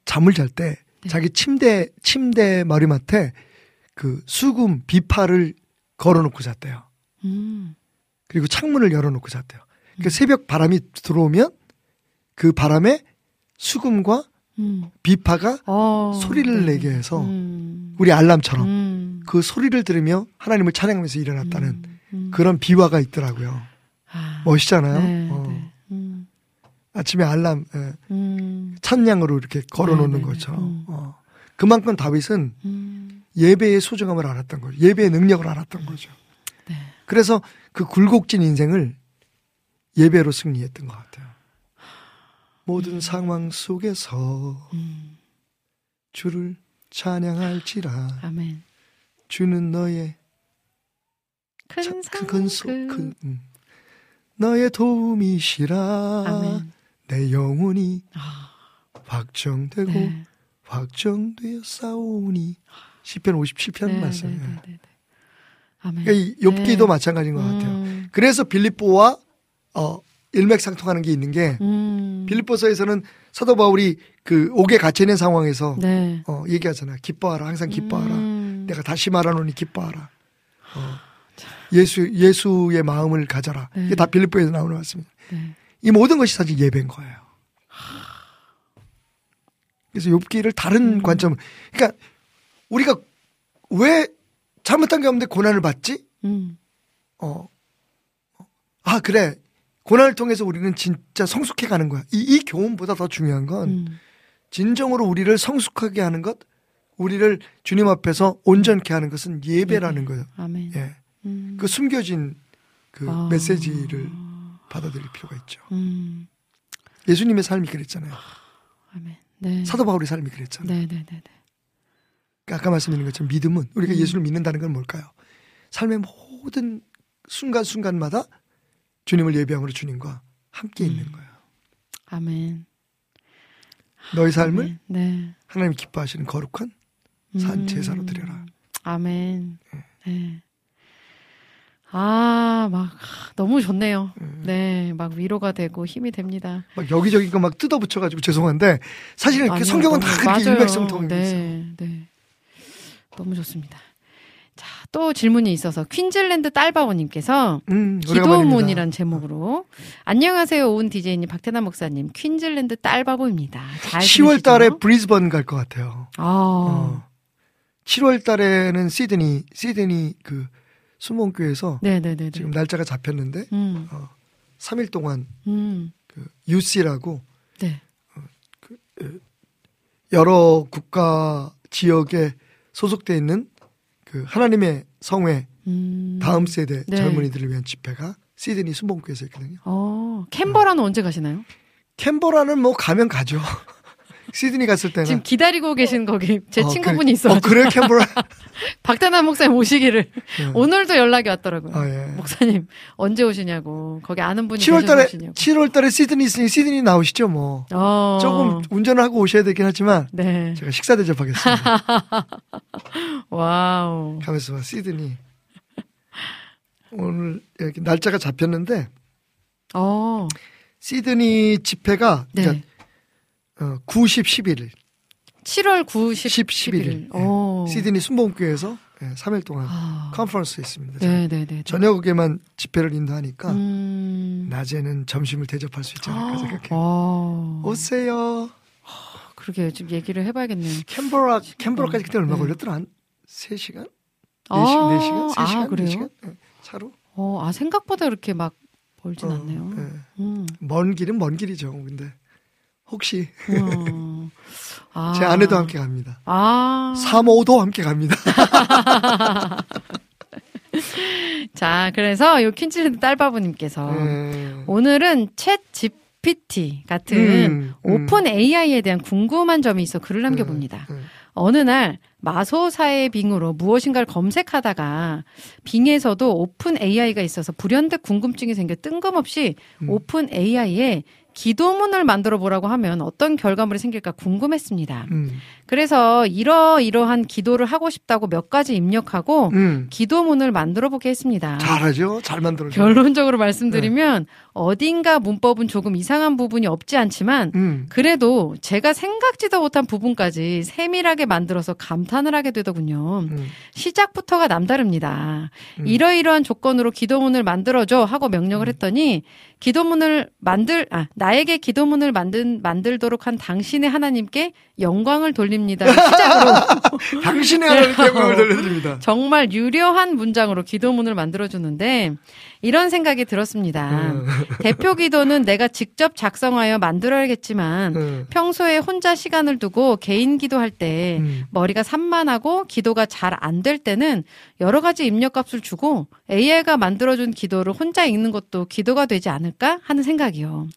D: 잠을 잘때
A: 네.
D: 자기 침대 침대 머리맡에 그 수금 비파를 걸어놓고 잤대요.
A: 음.
D: 그리고 창문을 열어놓고 잤대요. 그 새벽 바람이 들어오면 그 바람에 수금과
A: 음.
D: 비파가
A: 어.
D: 소리를
A: 네.
D: 내게 해서
A: 음.
D: 우리 알람처럼
A: 음.
D: 그 소리를 들으며 하나님을 찬양하면서 일어났다는
A: 음. 음.
D: 그런 비화가 있더라고요.
A: 아.
D: 멋있잖아요.
A: 네,
D: 어.
A: 네. 음.
D: 아침에 알람 예,
A: 음.
D: 찬양으로 이렇게 걸어놓는
A: 네, 네, 네.
D: 거죠.
A: 음.
D: 어. 그만큼 다윗은
A: 음.
D: 예배의 소중함을 알았던 거죠. 예배의 능력을 알았던 거죠.
A: 네.
D: 그래서 그 굴곡진 인생을 예배로 승리했던 것 같아요. 모든 상황 속에서
A: 음.
D: 주를 찬양할지라
A: 아멘.
D: 주는 너의
A: 큰
D: 참-
A: 상,
D: 큰 소,
A: 큰-
D: 큰, 음. 너의 도움이시라
A: 아멘.
D: 내 영혼이
A: 아,
D: 확정되고
A: 네.
D: 확정되어 싸우니 시편 57편
A: 네,
D: 말씀이에요.
A: 네, 네, 네, 네. 아멘.
D: 그러니까 이 욥기도
A: 네.
D: 마찬가지인 것 같아요.
A: 음.
D: 그래서 빌립보와 어, 일맥상통하는 게 있는 게
A: 음.
D: 빌립보서에서는 사도 바울이 그 옥에 갇혀 있는 상황에서
A: 네.
D: 어, 얘기하잖아요. 기뻐하라, 항상 기뻐하라.
A: 음.
D: 내가 다시 말하노니 기뻐하라. 어, 예수 예수의 마음을 가져라.
A: 네.
D: 이게 다 빌립보에서 나오는 말씀입니다.
A: 네.
D: 이 모든 것이 사실 예배인 거예요. 그래서 욥기를 다른
A: 음.
D: 관점, 그러니까 우리가 왜 잘못한 게 없는데 고난을 받지?
A: 음.
D: 어, 아 그래 고난을 통해서 우리는 진짜 성숙해 가는 거야. 이, 이 교훈보다 더 중요한 건
A: 음.
D: 진정으로 우리를 성숙하게 하는 것, 우리를 주님 앞에서 온전케 하는 것은 예배라는 거예요.
A: 아멘.
D: 예,
A: 음.
D: 그 숨겨진 그
A: 아.
D: 메시지를 받아들일 필요가 있죠.
A: 음.
D: 예수님의 삶이 그랬잖아요.
A: 아멘. 네.
D: 사도 바울의 삶이 그랬잖아요.
A: 네, 네, 네, 네.
D: 그러니까 아까 말씀드린 것처럼 믿음은 우리가
A: 음.
D: 예수를 믿는다는 건 뭘까요? 삶의 모든 순간순간마다 주님을 예배함으로 주님과 함께
A: 음.
D: 있는 거예요.
A: 아멘.
D: 너의 삶을
A: 아멘. 네.
D: 하나님이 기뻐하시는 거룩한 산
A: 음.
D: 제사로 드려라.
A: 아멘. 네. 아, 막 너무 좋네요. 네, 막 위로가 되고 힘이 됩니다.
D: 막 여기저기 거막 뜯어붙여가지고 죄송한데 사실은 그
A: 아니요,
D: 성경은 다
A: 너무-
D: 그렇게
A: 맞아요.
D: 일맥상통이 있어요.
A: 네, 네. 너무 좋습니다. 자, 또 질문이 있어서 퀸즐랜드 딸바오님께서
D: 음, 오래간만입니다.
A: 기도문이란 제목으로 안녕하세요 오은 디제이님 박태남 목사님 퀸즐랜드 딸바보입니다. 잘
D: 10월 달에
A: 지내시죠?
D: 브리즈번 갈 것 같아요.
A: 아,
D: 어. 7월 달에는 시드니, 시드니 그 수목교에서
A: 네네네.
D: 지금 날짜가 잡혔는데
A: 음,
D: 3일 동안
A: 음,
D: 그 UC라고
A: 네.
D: 여러 국가 지역에 소속돼 있는 그 하나님의 성회
A: 음.
D: 다음 세대
A: 네.
D: 젊은이들을 위한 집회가 시드니 순봉교에서 있거든요.
A: 어, 캔버라는 언제 가시나요?
D: 캔버라는 뭐 가면 가죠. 시드니 갔을 때는
A: 지금 기다리고 계신 거기 제
D: 어,
A: 친구분이
D: 그래.
A: 있어.
D: 어, 그래요 캔버라.
A: 박태남 목사님 오시기를
D: 네.
A: 오늘도 연락이 왔더라고요.
D: 아, 예.
A: 목사님 언제 오시냐고 거기 아는 분이
D: 7월 달에
A: 계셔서 오시냐고.
D: 7월 달에 시드니 있으니 시드니 나오시죠 뭐.
A: 어.
D: 조금 운전을 하고 오셔야 되긴 하지만
A: 네.
D: 제가 식사 대접하겠습니다.
A: 와우.
D: 가면서 봐, 시드니. 오늘 이렇게 날짜가 잡혔는데
A: 어.
D: 시드니 집회가
A: 네.
D: 그러니까 어, 9, 10, 11일.
A: 7월 9, 10,
D: 10,
A: 11일.
D: 11일.
A: 어.
D: 시드니 순봉교에서 예, 3일 동안
A: 아.
D: 컨퍼런스 있습니다.
A: 네, 네, 네.
D: 저녁에만 집회를 인도하니까
A: 음.
D: 낮에는 점심을 대접할 수 있지 않을까 생각해요.
A: 어.
D: 오세요.
A: 그러게 좀 얘기를 해봐야겠네요.
D: 캔버라 캔버라까지 그때 얼마
A: 네.
D: 걸렸더라? 한 3시간?
A: 아,
D: 4시간? 4시간? 3시간?
A: 아, 그래요?
D: 4시간? 예, 차로?
A: 어, 아 생각보다 그렇게 막 멀진
D: 어,
A: 않네요.
D: 예.
A: 음.
D: 먼 길은 먼 길이죠. 근데 혹시
A: 어. 아.
D: 제 아내도 함께 갑니다.
A: 아.
D: 사모도 함께 갑니다.
A: 자, 그래서 요 퀸즐랜드 딸바보님께서
D: 예.
A: 오늘은 챗 GPT 같은
D: 음, 음.
A: Open AI에 대한 궁금한 점이 있어 글을 남겨봅니다.
D: 음.
A: 어느 날 마소사의 Bing으로 무엇인가를 검색하다가 Bing에서도 Open AI가 있어서 불현듯 궁금증이 생겨 뜬금없이
D: 음.
A: 오픈 AI에 기도문을 만들어 보라고 하면 어떤 결과물이 생길까 궁금했습니다.
D: 음.
A: 그래서 이러이러한 기도를 하고 싶다고 몇 가지 입력하고
D: 음.
A: 기도문을 만들어 보게 했습니다.
D: 잘하죠. 잘 만들어줘.
A: 결론적으로 말씀드리면 어딘가 문법은 조금 이상한 부분이 없지 않지만
D: 음.
A: 그래도 제가 생각지도 못한 부분까지 세밀하게 만들어서 감탄을 하게 되더군요.
D: 음.
A: 시작부터가 남다릅니다.
D: 음.
A: 이러이러한 조건으로 기도문을 만들어줘 하고 명령을 했더니 기도문을 만들 아 나에게 기도문을 만든 만들도록 한 당신의 하나님께 영광을 돌립니다. 시작으로
D: 당신의 하나님께 영광을 돌려드립니다.
A: 정말 유려한 문장으로 기도문을 만들어 주는데 이런 생각이 들었습니다.
D: 음.
A: 대표 기도는 내가 직접 작성하여 만들어야겠지만
D: 음.
A: 평소에 혼자 시간을 두고 개인 기도할 때
D: 음.
A: 머리가 산만하고 기도가 잘 안 될 때는 여러 가지 입력값을 주고 AI가 만들어준 기도를 혼자 읽는 것도 기도가 되지 않을까 하는 생각이요.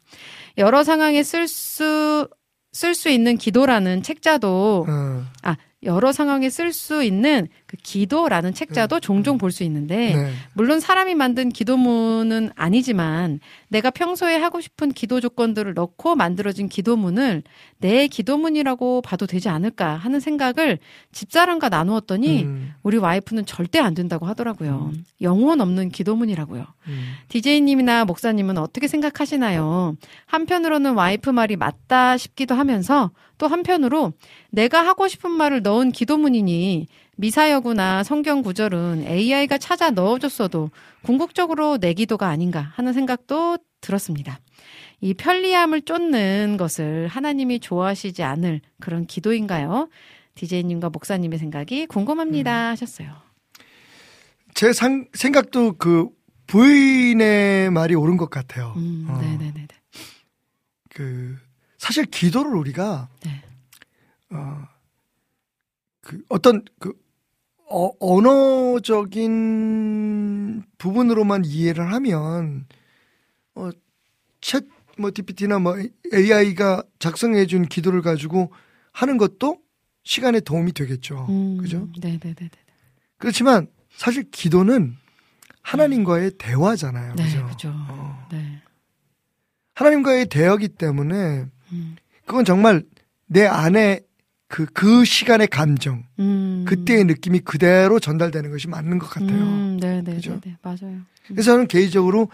A: 여러 상황에 쓸 수, 쓸 수 있는 기도라는 책자도
D: 어.
A: 아, 여러 상황에 쓸 수 있는 그 기도라는 책자도 종종 볼 수 있는데
D: 네.
A: 물론 사람이 만든 기도문은 아니지만 내가 평소에 하고 싶은 기도 조건들을 넣고 만들어진 기도문을 내 기도문이라고 봐도 되지 않을까 하는 생각을 집사람과 나누었더니
D: 음.
A: 우리 와이프는 절대 안 된다고 하더라고요. 영혼 없는 기도문이라고요.
D: 음.
A: DJ님이나 목사님은 어떻게 생각하시나요? 한편으로는 와이프 말이 맞다 싶기도 하면서 또 한편으로 내가 하고 싶은 말을 넣은 기도문이니 미사여구나 성경 구절은 AI가 찾아 넣어줬어도 궁극적으로 내 기도가 아닌가 하는 생각도 들었습니다. 이 편리함을 쫓는 것을 하나님이 좋아하시지 않을 그런 기도인가요? DJ님과 목사님의 생각이 궁금합니다 하셨어요.
D: 제 상, 생각도 그 부인의 말이 옳은 것 같아요.
A: 음,
D: 어.
A: 네네네.
D: 그 사실 기도를 우리가
A: 네.
D: 어, 그 어떤 그 어, 언어적인 부분으로만 이해를 하면 어, 챗뭐 DPT나 뭐 AI가 작성해 준 기도를 가지고 하는 것도 시간에 도움이 되겠죠.
A: 음,
D: 그죠?
A: 네 네 네.
D: 그렇지만 사실 기도는 하나님과의 대화잖아요.
A: 네,
D: 그죠?
A: 그죠.
D: 어.
A: 네.
D: 하나님과의 대화기 때문에
A: 음.
D: 그건 정말 내 안에 그, 그 시간의 감정,
A: 음.
D: 그때의 느낌이 그대로 전달되는 것이 맞는 것 같아요.
A: 음, 네네.
D: 그죠?
A: 네, 맞아요.
D: 그래서 저는 개인적으로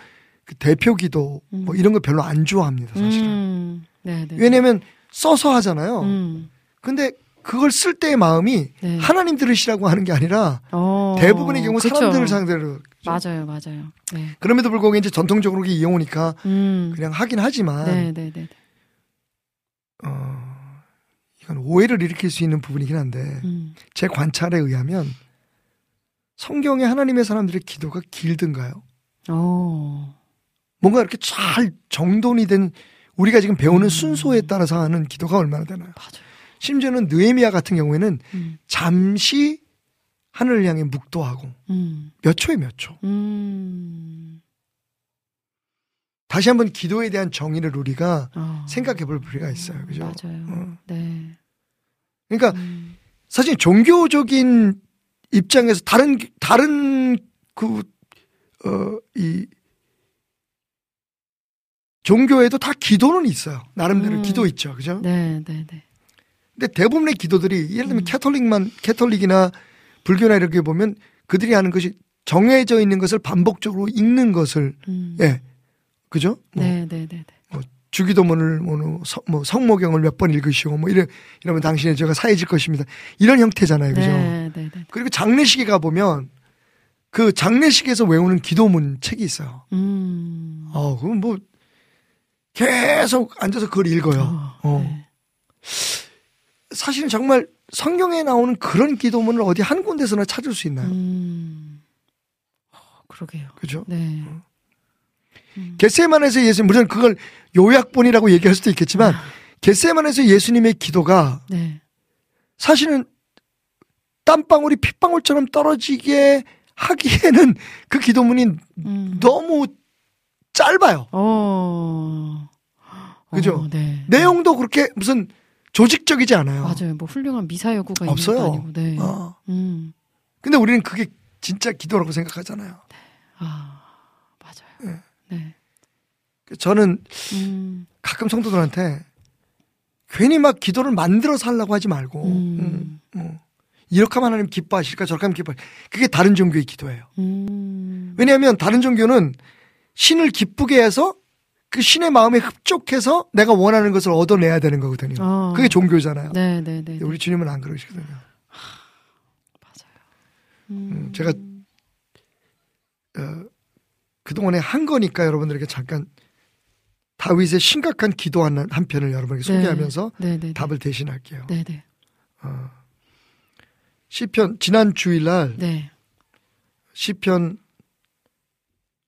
D: 그 대표 기도 뭐
A: 음.
D: 이런 거 별로 안 좋아합니다, 사실은.
A: 음, 네네.
D: 왜냐면 써서 하잖아요.
A: 음,
D: 근데 그걸 쓸 때의 마음이
A: 네.
D: 하나님 들으시라고 하는 게 아니라
A: 어,
D: 대부분의 경우
A: 그쵸.
D: 사람들을 상대로
A: 맞아요, 맞아요. 네.
D: 그럼에도 불구하고 이제 전통적으로 그게 이용오니까
A: 음.
D: 그냥 하긴 하지만
A: 네, 네, 네.
D: 어, 이건 오해를 일으킬 수 있는 부분이긴 한데
A: 음.
D: 제 관찰에 의하면 성경에 하나님의 사람들의 기도가 길든가요?
A: 어.
D: 뭔가 이렇게 잘 정돈이 된 우리가 지금 배우는 순서에 따라서 하는 기도가 얼마나 되나요?
A: 맞아요.
D: 심지어는 느헤미야 같은 경우에는
A: 음.
D: 잠시 하늘을 향해 묵도하고
A: 음.
D: 몇 초에 몇 초.
A: 음.
D: 다시 한번 기도에 대한 정의를 우리가
A: 어.
D: 생각해 볼 필요가 있어요. 그죠?
A: 맞아요.
D: 어.
A: 네.
D: 그러니까
A: 음.
D: 사실 종교적인 입장에서 다른 다른 그어이 종교에도 다 기도는 있어요. 나름대로
A: 음.
D: 기도 있죠. 그죠?
A: 네, 네, 네.
D: 근데 대부분의 기도들이 예를 들면
A: 음.
D: 캐톨릭만 캐톨릭이나 불교나 이렇게 보면 그들이 하는 것이 정해져 있는 것을 반복적으로 읽는 것을
A: 음.
D: 예. 그죠? 뭐
A: 네, 네, 네, 네.
D: 주기도문을 뭐, 서- 뭐 성모경을 몇 번 읽으시고 뭐 이래 이러면 당신의 죄가 사해질 것입니다. 이런 형태잖아요. 그죠?
A: 네, 네, 네.
D: 그리고 장례식에 가 보면 그 장례식에서 외우는 기도문 책이 있어요.
A: 음.
D: 어, 그럼 뭐 계속 앉아서 그걸 읽어요.
A: 어,
D: 어.
A: 네.
D: 사실은 정말 성경에 나오는 그런 기도문을 어디 한 군데서나 찾을 수 있나요?
A: 음. 어, 그러게요.
D: 그죠?
A: 네.
D: 겟세만에서 예수님 물론 그걸 요약본이라고 얘기할 수도 있겠지만 겟세만에서 예수님의 기도가
A: 네.
D: 사실은 땀방울이 핏방울처럼 떨어지게 하기에는 그 기도문이
A: 음.
D: 너무 짧아요.
A: 어.
D: 그죠?
A: 어, 네.
D: 내용도 그렇게 무슨 조직적이지 않아요.
A: 맞아요. 뭐 훌륭한 미사 여구가
D: 없어요.
A: 아니고. 네.
D: 어.
A: 음.
D: 근데 우리는 그게 진짜 기도라고 생각하잖아요.
A: 아, 맞아요. 네.
D: 저는
A: 음.
D: 가끔 성도들한테 괜히 막 기도를 만들어서 하려고 하지 말고
A: 음.
D: 음, 음. 이렇게 하면 하나님 기뻐하실까 저렇게 하면 기뻐 그게 다른 종교의 기도예요.
A: 음.
D: 왜냐하면 다른 종교는 신을 기쁘게 해서 그 신의 마음에 흡족해서 내가 원하는 것을 얻어내야 되는 거거든요.
A: 어.
D: 그게 종교잖아요.
A: 네, 네, 네.
D: 근데 우리 주님은 안 그러시거든요. 음, 제가 어, 그동안에 한 거니까 여러분들에게 잠깐 다윗의 심각한 기도 한, 한 편을 여러분에게 소개하면서
A: 네, 네.
D: 답을 대신할게요.
A: 네, 네.
D: 시편 지난 주일날
A: 네.
D: 시편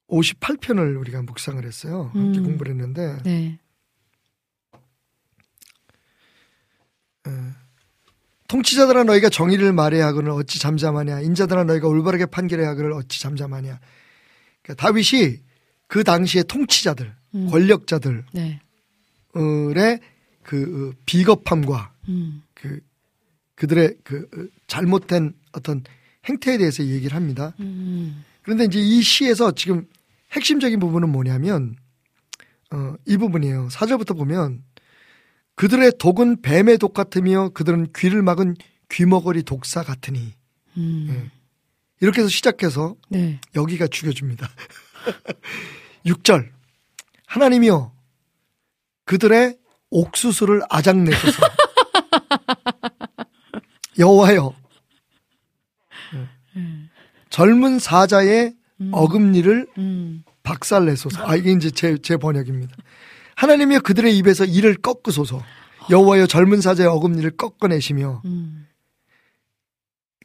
D: 58편을 우리가 묵상을 했어요. 함께
A: 음.
D: 공부를 했는데
A: 네.
D: 통치자들아 너희가 정의를 말해야 하거늘 어찌 잠잠하냐 인자들아 너희가 올바르게 판결해야 하거늘 어찌 잠잠하냐 그러니까 다윗이 그 당시의 통치자들
A: 음.
D: 권력자들의
A: 네.
D: 그 어, 비겁함과
A: 음.
D: 그 그들의 그 어, 잘못된 어떤 행태에 대해서 얘기를 합니다.
A: 음.
D: 그런데 이제 이 시에서 지금 핵심적인 부분은 뭐냐면 어, 이 부분이에요. 사절부터 보면 그들의 독은 뱀의 독 같으며 그들은 귀를 막은 귀머거리 독사 같으니
A: 음.
D: 예. 이렇게 해서 시작해서
A: 네.
D: 여기가 죽여줍니다. 6절 하나님이여 그들의 옥수수를 아작내소서 여호와여 예. 젊은 사자의 어금니를
A: 음.
D: 박살내소서. 아 이게 이제 제, 제 번역입니다. 하나님이여 그들의 입에서 이를 꺾으소서. 여호와여 젊은 사자의 어금니를 꺾어내시며
A: 음.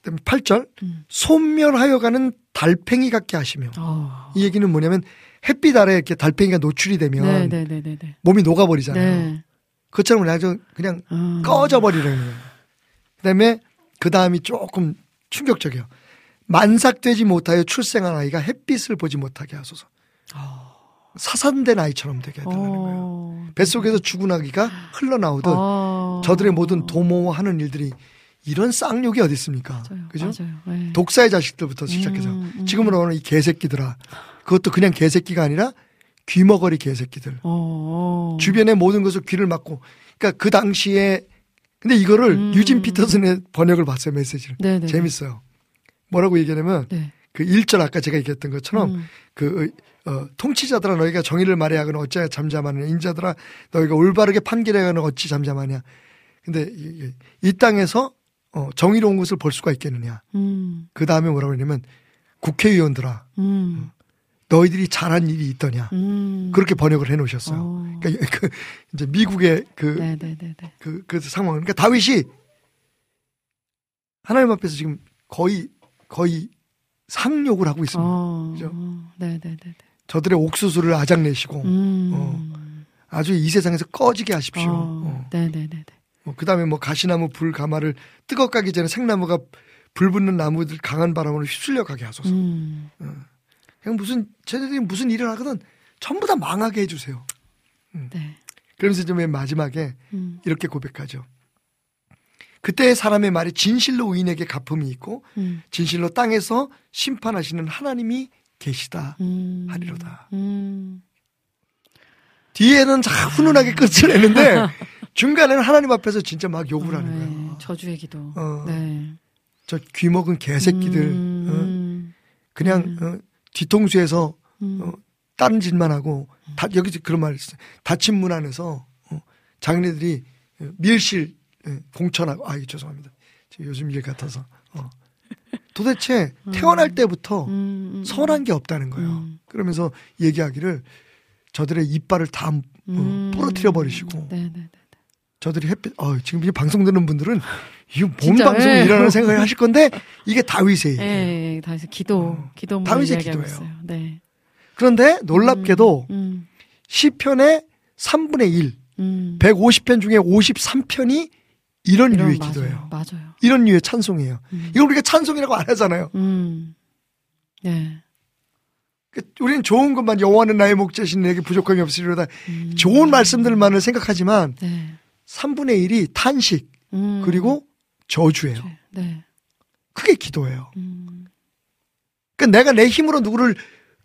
D: 그다음에 8절
A: 음.
D: 소멸하여 가는 달팽이 같게 하시며
A: 어.
D: 이 얘기는 뭐냐면 햇빛 아래 이렇게 달팽이가 노출이 되면
A: 네, 네, 네, 네, 네.
D: 몸이 녹아버리잖아요.
A: 네.
D: 그것처럼 그냥 그냥
A: 아.
D: 꺼져버리는 거예요. 그다음에 그 다음이 조금 충격적이에요. 만삭되지 못하여 출생한 아이가 햇빛을 보지 못하게 하소서. 사산된 아이처럼 되게 해달라는 거예요.
A: 어.
D: 뱃속에서 죽은 아기가 흘러나오듯
A: 어.
D: 저들의 모든 도모하는 일들이 이런 쌍욕이 어디 있습니까?
A: 맞아요.
D: 그죠?
A: 맞아요. 네.
D: 독사의 자식들부터 시작해서
A: 음, 음.
D: 지금으로는 이 개새끼들아. 그것도 그냥 개새끼가 아니라 귀머거리 개새끼들.
A: 어, 어.
D: 주변의 모든 것을 귀를 막고. 그러니까 그 당시에 근데 이거를
A: 음.
D: 유진 피터슨의 번역을 봤어요 메시지를.
A: 네, 네.
D: 재밌어요. 뭐라고 얘기하냐면
A: 네.
D: 그 1절 아까 제가 얘기했던 것처럼
A: 음.
D: 그 어, 통치자들아 너희가 정의를 말해야 하거나 어찌 잠잠하느냐 인자들아 너희가 올바르게 판결해야 하거나 어찌 잠잠하냐 근데 이, 이 땅에서 어, 정의로운 것을 볼 수가 있겠느냐.
A: 음.
D: 그 다음에 뭐라고 그러냐면 국회의원들아
A: 음.
D: 너희들이 잘한 일이 있더냐.
A: 음.
D: 그렇게 번역을 해 놓으셨어요.
A: 어.
D: 그러니까 그 이제 미국의 그
A: 네, 네, 네, 네.
D: 그, 그 상황. 그러니까 다윗이 하나님 앞에서 지금 거의, 거의 상욕을 하고 있습니다.
A: 어.
D: 그죠?
A: 네, 네, 네, 네.
D: 저들의 옥수수를 아작내시고,
A: 음.
D: 어. 아주 이 세상에서 꺼지게 하십시오.
A: 어.
D: 어.
A: 네, 네, 네, 네.
D: 그 다음에 뭐 가시나무 불 가마를 뜨거 가기 전에 생나무가 불 붙는 나무들 강한 바람으로 휩쓸려 가게 하소서.
A: 음.
D: 그냥 무슨, 쟤네들이 무슨 일을 하거든 전부 다 망하게 해주세요.
A: 네.
D: 그러면서 좀맨 마지막에
A: 음.
D: 이렇게 고백하죠. 그때 사람의 말이 진실로 의인에게 갚음이 있고
A: 음.
D: 진실로 땅에서 심판하시는 하나님이 계시다
A: 음.
D: 하리로다.
A: 음.
D: 뒤에는 자 훈훈하게 끝을 내는데 중간에는 하나님 앞에서 진짜 막 욕을 하는
A: 네,
D: 거야.
A: 저주의 기도.
D: 어.
A: 네.
D: 저 귀먹은 개새끼들
A: 음.
D: 어? 그냥 어, 뒤통수에서
A: 음.
D: 어, 다른 짓만 하고 다, 여기 그런 말 있어요. 닫힌 문 안에서 어, 장인애들이 어, 밀실 예, 공천하고 아 죄송합니다. 요즘 일 같아서 어. 도대체 태어날 때부터
A: 음, 음.
D: 선한 게 없다는 거예요.
A: 음.
D: 그러면서 얘기하기를 저들의 이빨을 다 어,
A: 음.
D: 부러뜨려 버리시고
A: 네, 네, 네.
D: 저들이 햇빛 어, 지금 이 방송 듣는 분들은 이거 뭔
A: 진짜,
D: 방송이라는
A: 예.
D: 생각을 하실 건데 이게 다윗의 얘기예요.
A: 예, 예, 다시 기도,
D: 어.
A: 기도
D: 다윗의 기도예요.
A: 있어요. 네.
D: 그런데 놀랍게도
A: 음,
D: 시편의 3분의 1,
A: 음.
D: 150편 중에 53편이 이런
A: 이런
D: 류의
A: 맞아요.
D: 기도예요.
A: 맞아요.
D: 이런 류의 찬송이에요.
A: 음.
D: 이걸 우리가 찬송이라고 안 하잖아요.
A: 음. 네.
D: 그 우리는 좋은 것만 여호와는 나의 목자신 내게 부족함이 없으리로다.
A: 음.
D: 좋은 말씀들만을 생각하지만
A: 네.
D: 3분의 1이 탄식
A: 음.
D: 그리고 저주예요.
A: 네.
D: 그게 기도예요.
A: 음.
D: 그러니까 내가 내 힘으로 누구를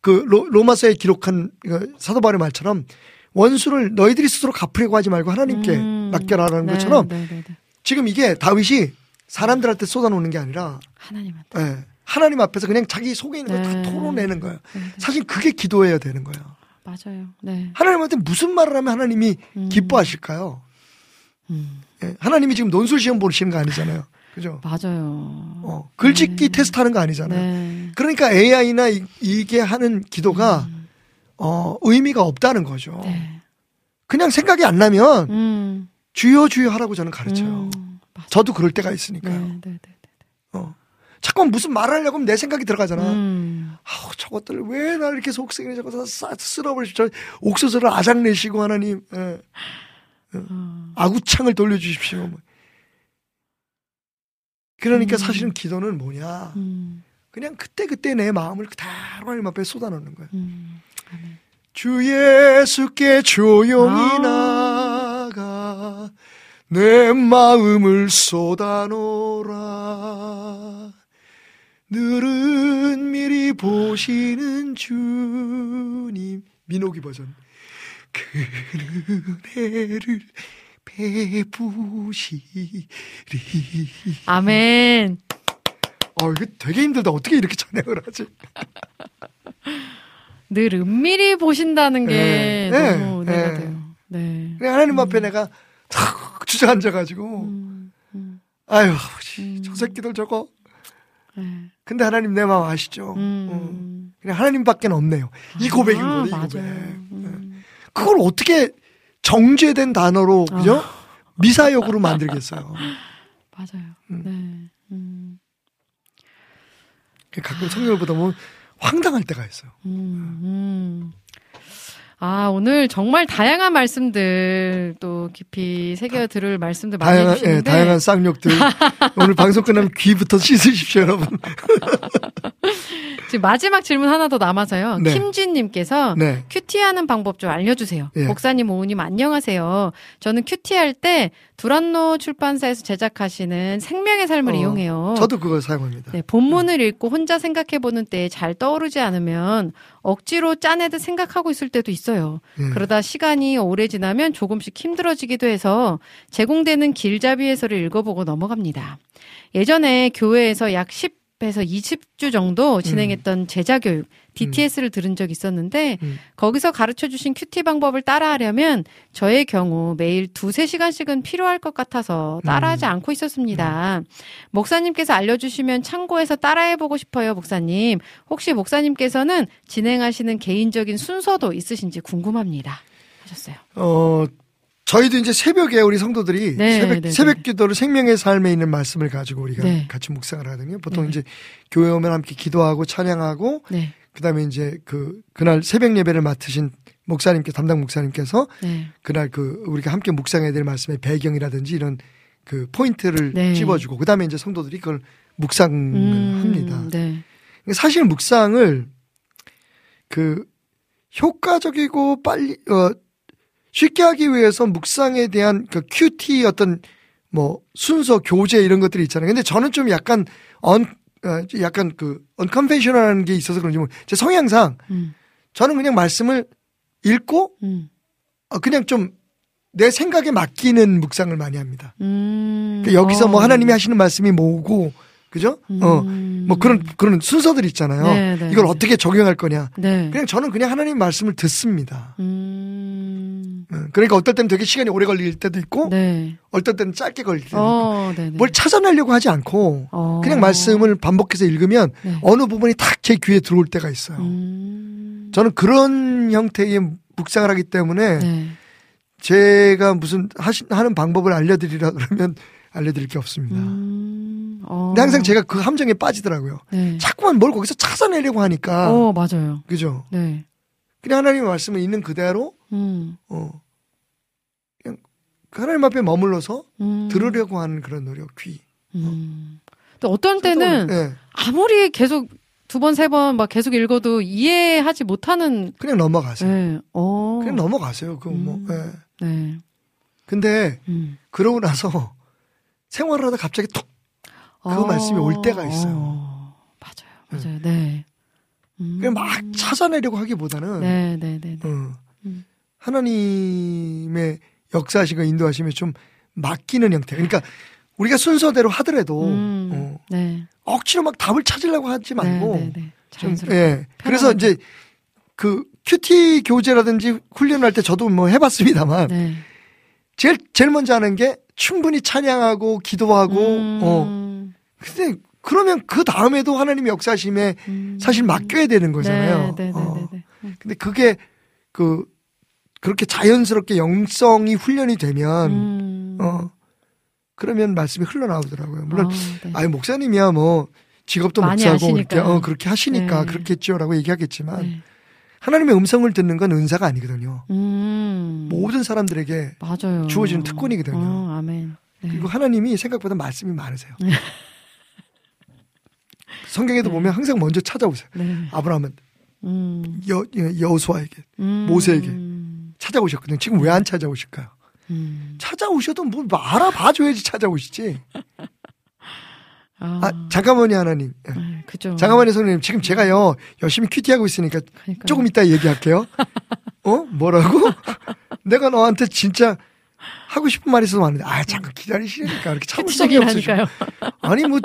D: 그 로, 마서에 기록한 그 사도 바울의 말처럼 원수를 너희들이 스스로 갚으려고 하지 말고 하나님께
A: 음.
D: 맡겨라라는
A: 네,
D: 것처럼
A: 네, 네, 네.
D: 지금 이게 다윗이 사람들한테 쏟아놓는 게 아니라
A: 하나님한테.
D: 예, 하나님 앞에서 그냥 자기 속에 있는 걸다
A: 네.
D: 토로내는 거예요.
A: 네, 네.
D: 사실 그게 기도해야 되는 거예요.
A: 맞아요. 네.
D: 하나님한테 무슨 말을 하면 하나님이
A: 음.
D: 기뻐하실까요?
A: 음.
D: 예, 하나님이 지금 논술 시험 보시는 거 아니잖아요. 그죠?
A: 맞아요.
D: 어, 글짓기
A: 네.
D: 테스트 하는 거 아니잖아요.
A: 네.
D: 그러니까 AI나 이, 게 하는 기도가
A: 음.
D: 어, 의미가 없다는 거죠.
A: 네.
D: 그냥 생각이 안 나면
A: 음.
D: 주여 주여 하라고 저는 가르쳐요.
A: 음.
D: 저도 그럴 때가
A: 네,
D: 있으니까요.
A: 네, 네. 네.
D: 어. 자꾸 무슨 말을 하려고 하면 내 생각이 들어가잖아.
A: 음.
D: 아우 저것들 왜 날 이렇게 저거 다싹 쓸어버리십시오. 옥수수를 아작내시고 하나님 예.
A: 어.
D: 아구창을 돌려주십시오. 뭐. 그러니까
A: 음.
D: 사실은 기도는 뭐냐?
A: 음.
D: 그냥 그때 그때 내 마음을 그대로 하나님 앞에 쏟아놓는 거예요.
A: 음.
D: 주 예수께 조용히
A: 아.
D: 나가 내 마음을 쏟아놓라 늘은 미리 보시는 주님 민호기 버전 그 은혜를 베푸시리
A: 아멘.
D: 어 이거 되게 힘들다 어떻게 이렇게 찬양을 하지
A: 늘 은밀히 보신다는 게
D: 네,
A: 너무
D: 네,
A: 은혜가
D: 네.
A: 돼요. 네.
D: 하나님 앞에 내가 탁 주저앉아가지고
A: 음, 음,
D: 아유 아버지
A: 음.
D: 저 새끼들 저거
A: 네.
D: 근데 하나님 내 마음 아시죠?
A: 음.
D: 어. 그냥 하나님밖에 없네요. 이 고백인
A: 아,
D: 거예요. 이
A: 맞아요.
D: 고백.
A: 음.
D: 그걸 어떻게 정제된 단어로 그죠? 미사역으로 만들겠어요.
A: 맞아요.
D: 음.
A: 네. 음,
D: 가끔 성경을 보다 보면 황당할 때가 있어요.
A: 음, 음. 아, 오늘 정말 다양한 말씀들 또 깊이 새겨 들을 말씀들 많이
D: 다양한
A: 해주시는데
D: 예, 다양한 쌍욕들 오늘 방송 끝나면 귀부터 씻으십시오, 여러분.
A: 지금 마지막 질문 하나 더 남아서요.
D: 네.
A: 김진님께서
D: 네.
A: 큐티하는 방법 좀 알려주세요.
D: 예.
A: 목사님, 오우님 안녕하세요. 저는 큐티할 때 두란노 출판사에서 제작하시는 생명의 삶을
D: 어,
A: 이용해요.
D: 저도 그걸 사용합니다.
A: 네, 본문을 읽고 혼자 생각해보는 때에 잘 떠오르지 않으면 억지로 짜내듯 생각하고 있을 때도 있어요.
D: 예.
A: 그러다 시간이 오래 지나면 조금씩 힘들어지기도 해서 제공되는 길잡이 해설을 읽어보고 넘어갑니다. 예전에 교회에서 약 10 20주 정도 진행했던 제자교육 DTS를 들은 적이 있었는데
D: 음.
A: 거기서 가르쳐 주신 큐티 방법을 따라하려면 저의 경우 매일 두세 시간씩은 필요할 것 같아서 따라하지
D: 음.
A: 않고 있었습니다. 목사님께서 알려주시면 참고해서 따라해보고 싶어요, 목사님. 혹시 목사님께서는 진행하시는 개인적인 순서도 있으신지 궁금합니다. 하셨어요.
D: 어, 저희도 이제 새벽에 우리 성도들이
A: 네,
D: 새벽,
A: 네,
D: 새벽 기도를 생명의 삶에 있는 말씀을 가지고 우리가
A: 네.
D: 같이 묵상을 하거든요. 보통
A: 네.
D: 이제 교회 오면 함께 기도하고 찬양하고
A: 네,
D: 그다음에 이제 그 그날 새벽 예배를 맡으신 목사님께 담당 목사님께서
A: 네,
D: 그날 그 우리가 함께 묵상해야 될 말씀의 배경이라든지 이런 그 포인트를
A: 네.
D: 찝어주고 그다음에 이제 성도들이 그걸 묵상을
A: 음,
D: 합니다.
A: 네,
D: 사실 묵상을 그 효과적이고 빨리 어 쉽게 하기 위해서 묵상에 대한 그 큐티 어떤 뭐 순서 교재 이런 것들이 있잖아요. 근데 저는 좀 약간 언 어, 약간 그 언컨벤셔널한 게 있어서 그런지 모르. 제 성향상
A: 음,
D: 저는 그냥 말씀을 읽고
A: 음,
D: 어, 그냥 좀 내 생각에 맡기는 묵상을 많이 합니다.
A: 음.
D: 그러니까 여기서 뭐
A: 어.
D: 하나님이 하시는 말씀이 뭐고 그죠? 어.
A: 음.
D: 뭐 그런 그런 순서들 있잖아요.
A: 네, 네,
D: 이걸
A: 네.
D: 어떻게 적용할 거냐.
A: 네.
D: 그냥 저는 그냥 하나님 말씀을 듣습니다.
A: 음.
D: 응, 그러니까 어떨 때는 되게 시간이 오래 걸릴 때도 있고,
A: 네.
D: 어떨 때는 짧게 걸릴 때도 있고,
A: 어, 네, 네.
D: 뭘 찾아내려고 하지 않고,
A: 어.
D: 그냥 말씀을 반복해서 읽으면
A: 네.
D: 어느 부분이 탁제 귀에 들어올 때가 있어요.
A: 음.
D: 저는 그런 형태의 묵상을 하기 때문에
A: 네.
D: 제가 무슨 하시, 하는 방법을 알려드리라 그러면 알려드릴 게 없습니다.
A: 음. 어.
D: 근데 항상 제가 그 함정에 빠지더라고요.
A: 네.
D: 자꾸만 뭘 거기서 찾아내려고 하니까,
A: 어, 맞아요.
D: 그죠?
A: 네.
D: 그냥 하나님의 말씀을 있는 그대로,
A: 음.
D: 어, 그냥 그 하나님 앞에 머물러서
A: 음.
D: 들으려고 하는 그런 노력, 귀.
A: 음. 또 어떤 때는
D: 예,
A: 아무리 계속 두 번, 세 번 막 계속 읽어도 이해하지 못하는
D: 그냥 넘어가세요.
A: 네. 어.
D: 그냥 넘어가세요. 그 뭐.
A: 음.
D: 예.
A: 네.
D: 근데
A: 음.
D: 그러고 나서 생활을 하다 갑자기 툭그 말씀이 올 때가 있어요.
A: 어. 맞아요. 맞아요. 네. 음.
D: 그냥 막 찾아내려고 하기보다는
A: 네, 네, 네, 네.
D: 어,
A: 음.
D: 하나님의 역사하시고 인도하시면 좀 맡기는 형태. 그러니까 우리가 순서대로 하더라도
A: 음.
D: 어,
A: 네.
D: 억지로 막 답을 찾으려고 하지 말고
A: 네, 네, 네.
D: 좀
A: 자연스럽게.
D: 예. 그래서. 이제 그 큐티 교재라든지 훈련할 때 저도 뭐 해봤습니다만
A: 네.
D: 제일 제일 먼저 하는 게 충분히 찬양하고 기도하고
A: 음.
D: 어 근데 그러면 그 다음에도 하나님의 역사심에
A: 음.
D: 사실 맡겨야 되는 거잖아요.
A: 네, 네, 네,
D: 어. 근데 그게 그 그렇게 자연스럽게 영성이 훈련이 되면
A: 음.
D: 어 그러면 말씀이 흘러나오더라고요. 물론
A: 아, 네.
D: 아니 목사님이야 뭐 직업도 목사고. 그렇게 어 그렇게 하시니까
A: 네.
D: 그렇겠죠라고 얘기하겠지만
A: 네.
D: 하나님의 음성을 듣는 건 은사가 아니거든요.
A: 음.
D: 모든 사람들에게
A: 맞아요.
D: 주어지는 특권이거든요.
A: 어, 아멘. 네.
D: 그리고 하나님이 생각보다 말씀이 많으세요.
A: 네.
D: 성경에도 보면 항상 먼저 찾아오세요.
A: 네.
D: 아브라함은
A: 음.
D: 여, 여호수아에게
A: 음.
D: 모세에게. 찾아오셨거든요. 지금 왜 안 찾아오실까요?
A: 음.
D: 찾아오셔도 뭐 알아봐줘야지 찾아오시지.
A: 아,
D: 아, 잠깐만요, 하나님. 예.
A: 네, 그죠.
D: 잠깐만요, 선생님. 지금 제가요, 열심히 QT하고 있으니까
A: 그러니까요.
D: 조금 이따 얘기할게요. 어? 뭐라고? 내가 너한테 진짜 하고 싶은 말이 있어서 왔는데, 아, 잠깐 기다리시니까 이렇게 참을성이 없으시고. 아니, 뭐,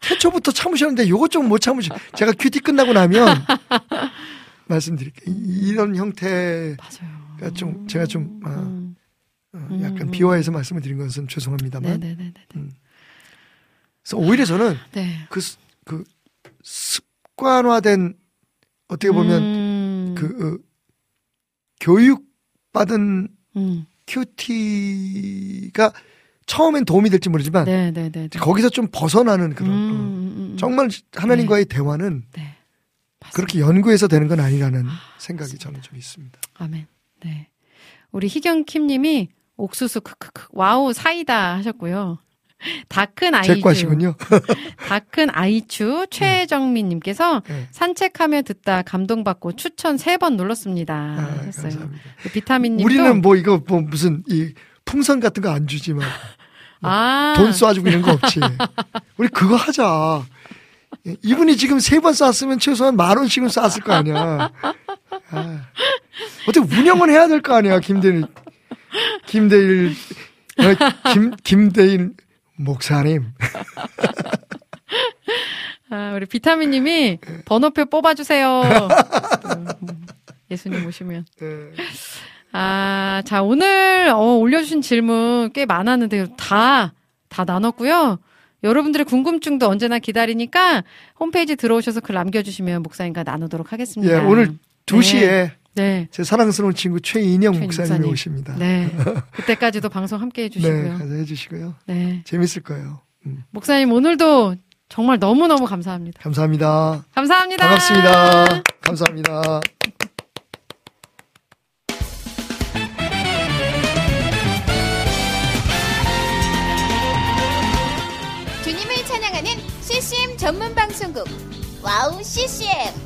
D: 태초부터 참으셨는데 요것 좀 못 참으시. 제가 QT 끝나고 나면 말씀드릴게요. 이- 이런 형태가. 좀, 제가 좀, 아,
A: 음.
D: 어, 약간
A: 음.
D: 희화해서 말씀을 드린 것은 죄송합니다만.
A: 네네네네.
D: 그래서 오히려 저는
A: 네.
D: 그, 스- 그 습관화된 어떻게 보면
A: 음.
D: 그 어, 교육 받은
A: 음.
D: QT가 처음엔 도움이 될지 모르지만
A: 네네네.
D: 거기서 좀 벗어나는 그런
A: 음,
D: 어,
A: 음, 음.
D: 정말 하나님과의 대화는
A: 네.
D: 그렇게 연구해서 되는 건 아니라는 생각이 저는 좀 있습니다.
A: 아멘. 네. 우리 희경 Kim 님이 옥수수 크크크 와우 사이다 하셨고요. 다큰
D: 제
A: 아이주
D: 과시군요.
A: 다 큰 아이추 최정민 님께서
D: 네.
A: 산책하며 듣다 감동받고 추천 세 번 눌렀습니다.
D: 아. 감사합니다.
A: 그 비타민 님도
D: 우리는 뭐 이거 뭐 무슨 이 풍선 같은 거 안 주지만
A: 아,
D: 돈 쏴주고 이런 거 없지. 우리 그거 하자. 이분이 지금 세 번 쐈으면 최소한 만 원씩은 쐈을 거 아니야. 아, 어떻게 운영은 해야 될 거 아니야, 김대일. 김대일, 어, 김, 김대일 목사님.
A: 아, 우리 비타민님이 번호표 뽑아주세요. 또, 음, 예수님 오시면.
D: 예.
A: 아, 자, 오늘, 어, 올려주신 질문 꽤 많았는데, 다, 다 나눴고요. 여러분들의 궁금증도 언제나 기다리니까 홈페이지 들어오셔서 글 남겨주시면 목사님과 나누도록 하겠습니다.
D: 예, 오늘 2시에
A: 네.
D: 제 사랑스러운 친구 최인영
A: 최
D: 목사님이
A: 목사님.
D: 오십니다.
A: 네. 그때까지도 방송 함께
D: 네,
A: 해주시고요.
D: 가서 해주시고요.
A: 네.
D: 재밌을 거예요. 음.
A: 목사님, 오늘도 정말 너무너무 감사합니다.
D: 감사합니다.
A: 감사합니다.
D: 반갑습니다. 감사합니다.
F: 주님을 찬양하는 CCM 전문 방송국 WOW CCM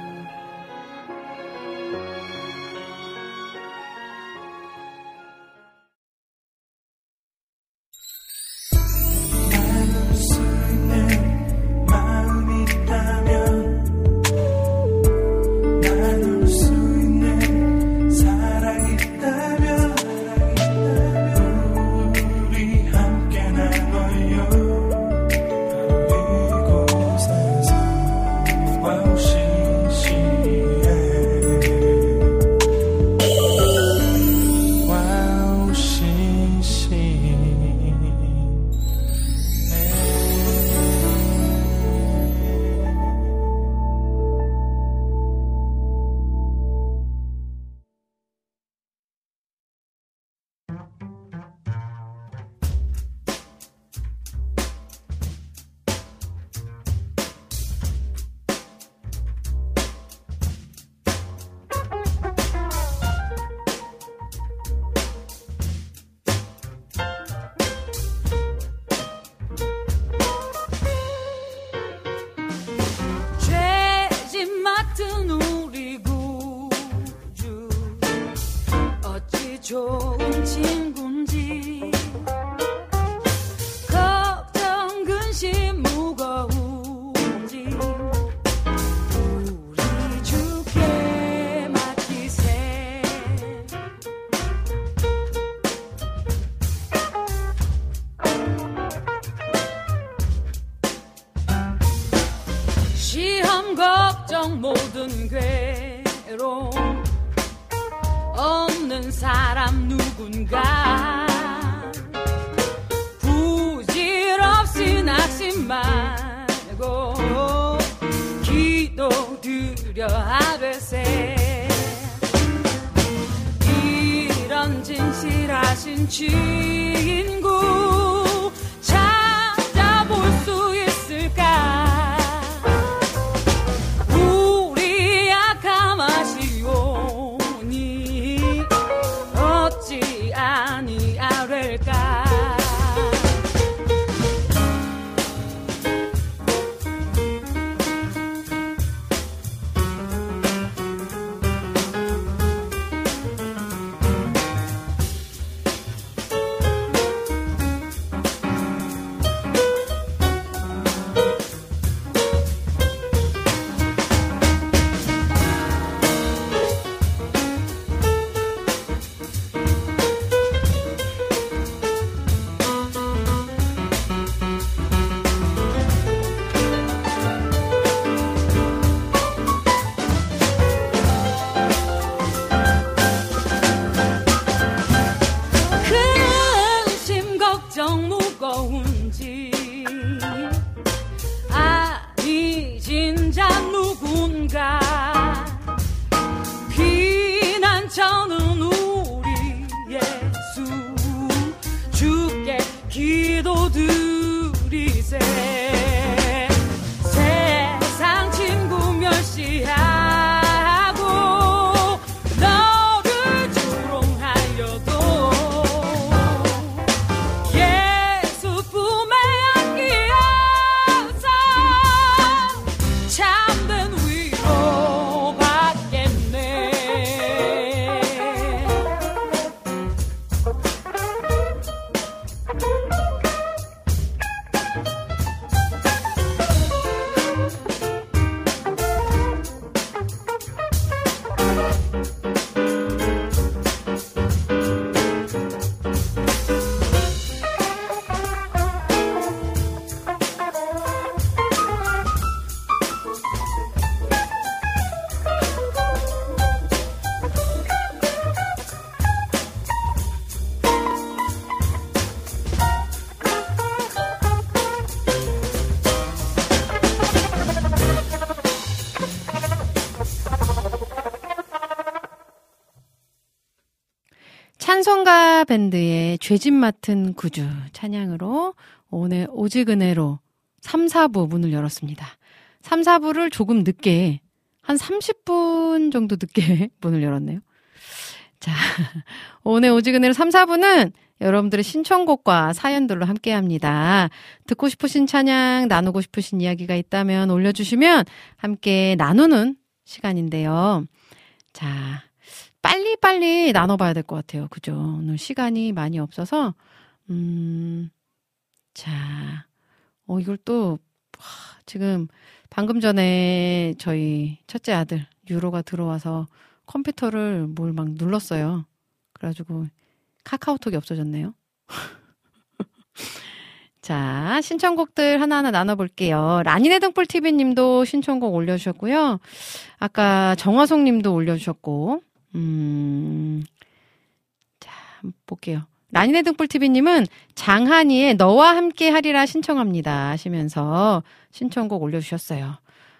A: 밴드의 죄짐 맡은 구주 찬양으로 오늘 오직 은혜로 3, 4부 문을 열었습니다. 3, 4부를 조금 늦게 한 30분 정도 늦게 문을 열었네요. 자, 오늘 오직 은혜로 3, 4부는 여러분들의 신청곡과 사연들로 함께 합니다. 듣고 싶으신 찬양, 나누고 싶으신 이야기가 있다면 올려주시면 함께 나누는 시간인데요. 자, 빨리빨리 나눠봐야 될 것 같아요. 그죠? 오늘 시간이 많이 없어서, 음, 자, 어, 이걸 또, 와, 지금 방금 전에 저희 첫째 아들, 유로가 들어와서 컴퓨터를 뭘 막 눌렀어요. 그래가지고 카카오톡이 없어졌네요. 자, 신청곡들 하나하나 나눠볼게요. 라니네 등불 TV님도 신청곡 올려주셨고요. 아까 정화송 님도 올려주셨고, 음, 자, 볼게요. 라니네 등불 TV님은 장한이의 너와 함께 하리라 신청합니다 하시면서 신청곡 올려주셨어요.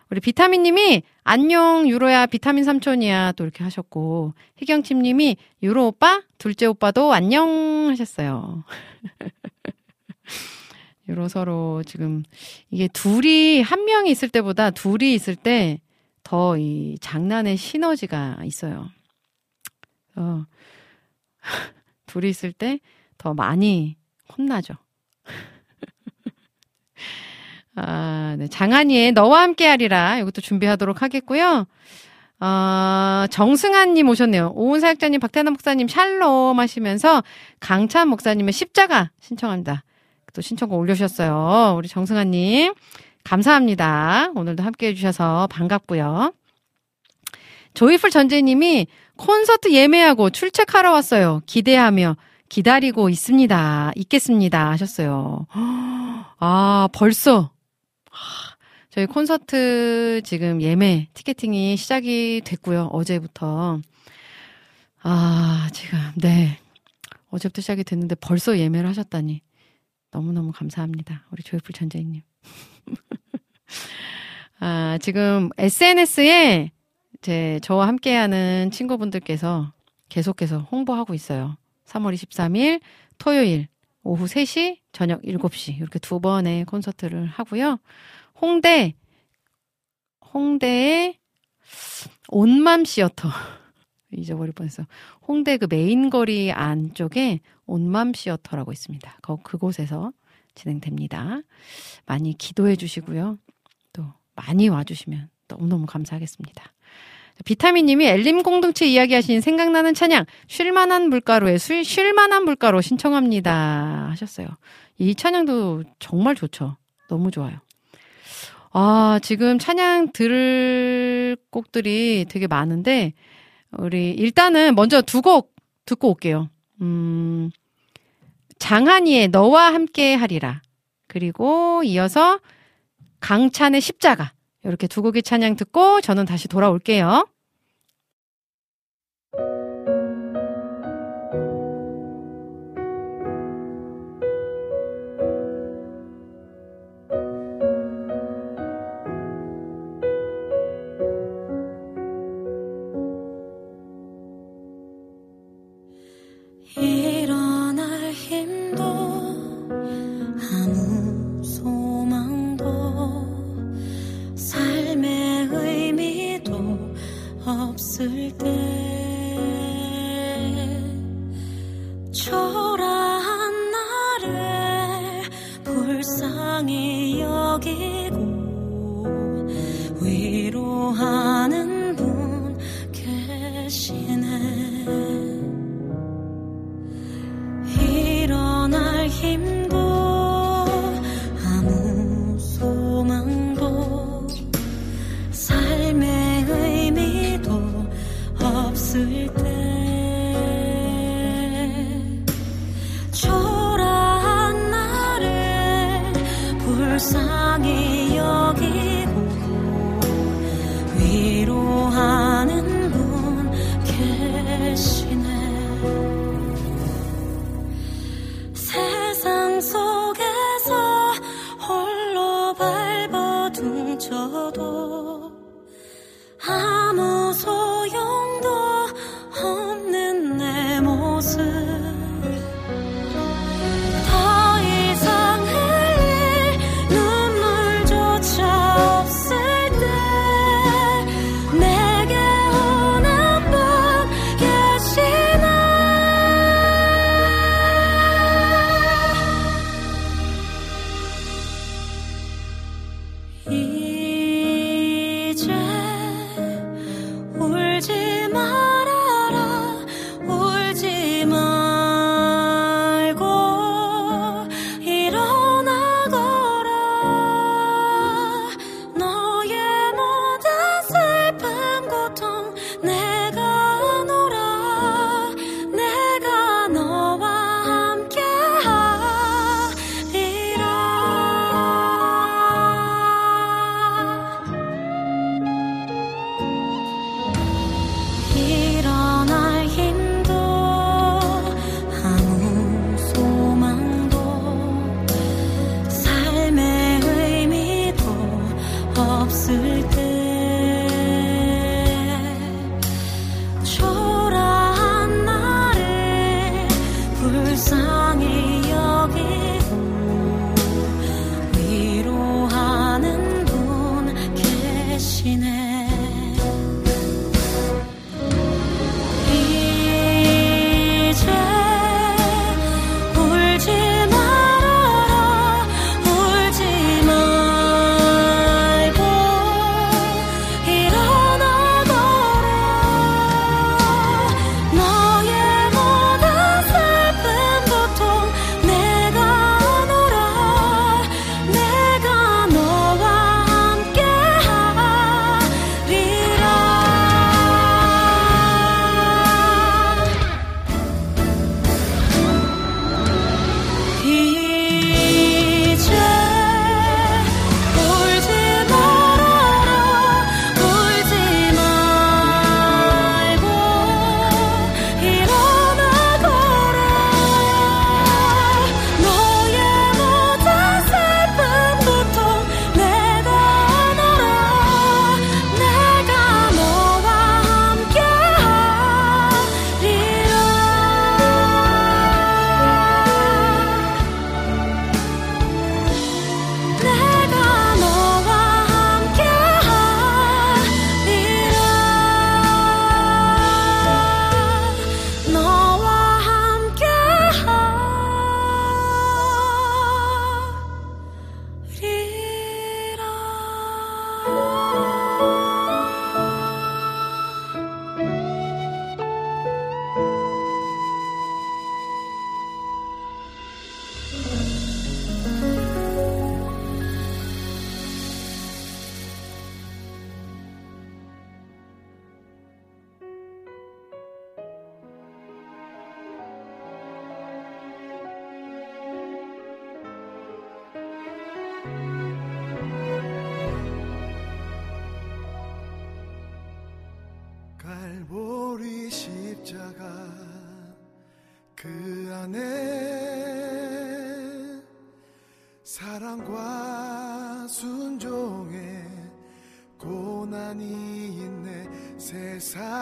A: 우리 비타민님이 안녕 유로야 비타민 삼촌이야 또 이렇게 하셨고 희경팀님이 유로 오빠 둘째 오빠도 안녕 하셨어요. 유로 서로 지금 이게 둘이 한 명이 있을 때보다 둘이 있을 때 더 이 장난의 시너지가 있어요. 어, 둘이 있을 때 더 많이 혼나죠. 아, 네. 장한이의 너와 함께 하리라. 이것도 준비하도록 하겠고요. 어, 정승환님 오셨네요. 오은 사역자님, 박태남 목사님, 샬롬 하시면서 강찬 목사님의 십자가 신청합니다. 또 신청곡 올려주셨어요. 우리 정승환님. 감사합니다. 오늘도 함께 해주셔서 반갑고요. 조이풀 전재님이 콘서트 예매하고 출첵하러 왔어요. 기대하며 기다리고 있습니다. 있겠습니다. 하셨어요. 아, 벌써. 저희 콘서트 지금 예매 티켓팅이 시작이 됐고요. 어제부터. 아, 지금, 네. 어제부터 시작이 됐는데 벌써 예매를 하셨다니. 너무너무 감사합니다. 우리 조이풀 전재희님. 아, 지금 SNS에 제, 저와 함께하는 친구분들께서 계속해서 홍보하고 있어요. 3월 23일 토요일 오후 3시, 저녁 7시 이렇게 두 번의 콘서트를 하고요. 홍대 홍대의 온맘 시어터 잊어버릴 뻔했어. 홍대 그 메인 거리 안쪽에 온맘 시어터라고 있습니다. 거, 그곳에서 진행됩니다. 많이 기도해 주시고요. 또 많이 와주시면 너무너무 감사하겠습니다. 비타민님이 엘림 공동체 이야기하신 생각나는 찬양 쉴만한 물가로의 술, 쉴만한 물가로 신청합니다 하셨어요. 이 찬양도 정말 좋죠. 너무 좋아요. 아 지금 찬양 들을 곡들이 되게 많은데 우리 일단은 먼저 두 곡 듣고 올게요. 음 장한이의 너와 함께 하리라 그리고 이어서 강찬의 십자가 이렇게 두 곡의 찬양 듣고 저는 다시 돌아올게요.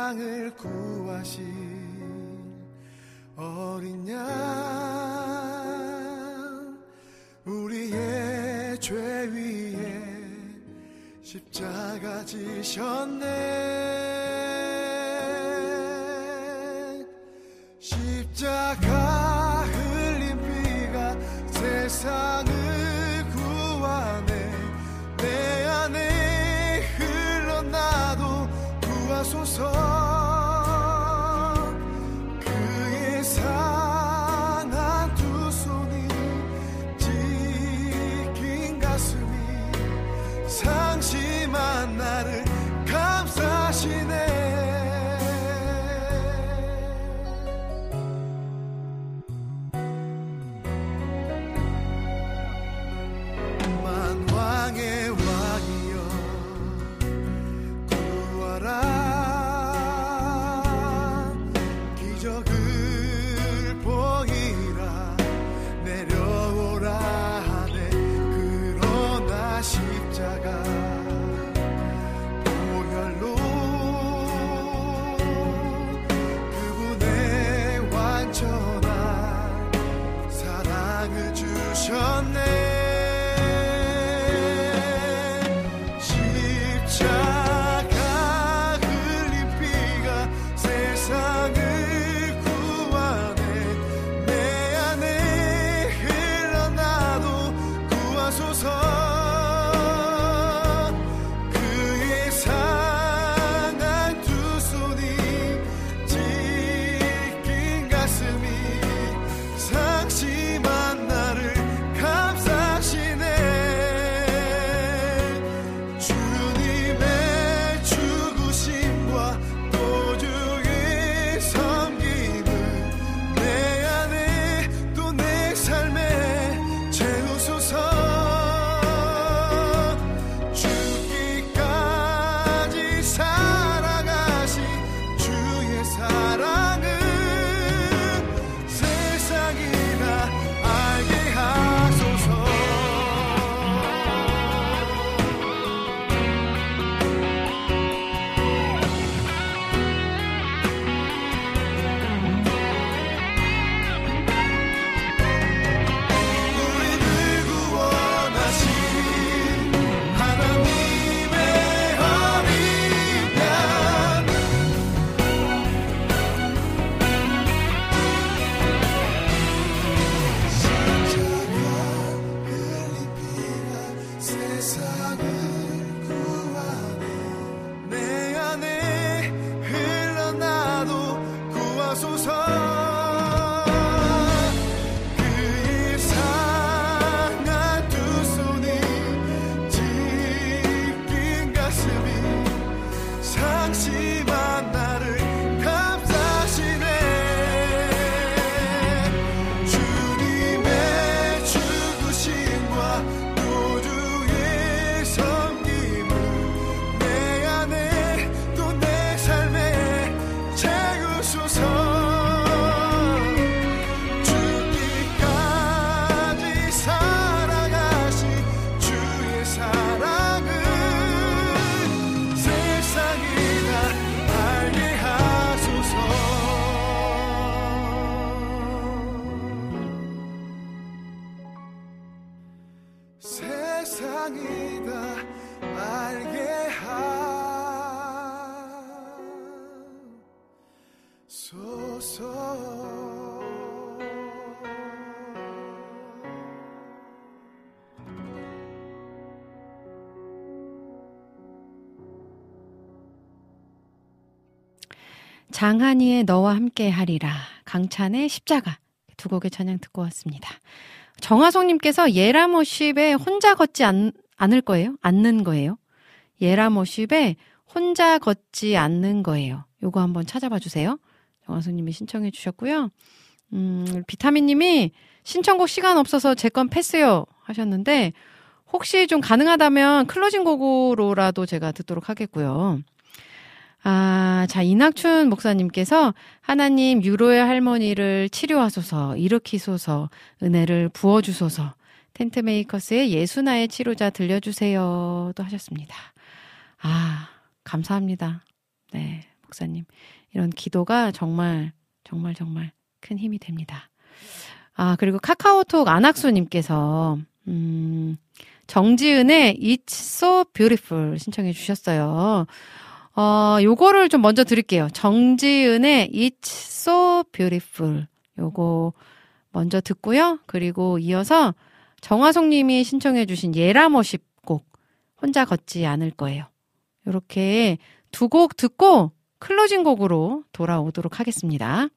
G: 세상을
B: 구하신 어린 양 우리의 죄 위에 십자가 지셨네. 십자가 흘린 피가 세상을 상한 두 손이 지킨 가슴이 상심한 나를 감싸시네
A: 장한이의 너와 함께 하리라, 강찬의 십자가 두 곡의 찬양 듣고 왔습니다. 정화송님께서 예라모십에 혼자 걷지 않, 않을 거예요? 않는 거예요? 예라모십에 혼자 걷지 않는 거예요. 요거 한번 찾아봐 주세요. 정화송님이 신청해 주셨고요. 음, 비타민님이 신청곡 시간 없어서 제 건 패스요 하셨는데 혹시 좀 가능하다면 클로징 곡으로라도 제가 듣도록 하겠고요. 아, 자, 이낙춘 목사님께서 하나님 유로의 할머니를 치료하소서, 일으키소서, 은혜를 부어주소서, 텐트메이커스의 예수나의 치료자 들려주세요. 또 하셨습니다. 아, 감사합니다. 네, 목사님. 이런 기도가 정말, 정말, 정말 큰 힘이 됩니다. 아, 그리고 카카오톡 안학수님께서, 음, 정지은의 It's So Beautiful 신청해 주셨어요. 어, 요거를 좀 먼저 드릴게요. 정지은의 It's So Beautiful. 요거 먼저 듣고요. 그리고 이어서 정화송 님이 신청해 주신 예라머십 곡 혼자 걷지 않을 거예요. 요렇게 두 곡 듣고 클로징 곡으로 돌아오도록 하겠습니다.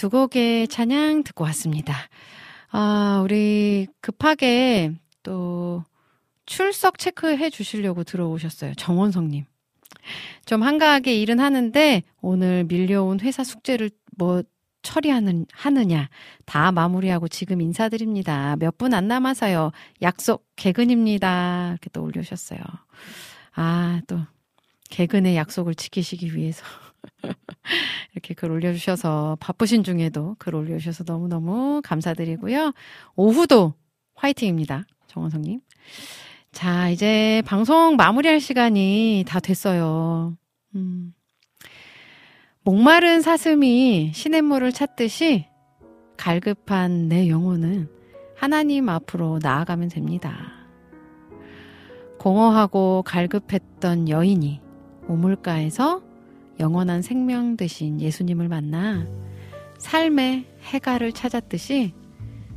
G: 두
A: 곡의 찬양 듣고 왔습니다. 아, 우리 급하게 또 출석 체크해 주시려고 들어오셨어요. 정원성님. 좀 한가하게 일은 하는데 오늘 밀려온 회사 숙제를 뭐 처리하는 하느냐 다 마무리하고 지금 인사드립니다. 몇 분 안 남아서요. 약속 개근입니다. 이렇게 또 올려주셨어요. 아, 또 개근의 약속을 지키시기 위해서 이렇게 글 올려주셔서 바쁘신 중에도 글 올려주셔서 너무너무 감사드리고요. 오후도 화이팅입니다. 정원성님. 자, 이제 방송 마무리할 시간이 다 됐어요. 음. 목마른 사슴이 시냇물을 찾듯이 갈급한 내 영혼은 하나님 앞으로 나아가면 됩니다. 공허하고 갈급했던 여인이 우물가에서 영원한 생명 되신 예수님을 만나 삶의 해가를 찾았듯이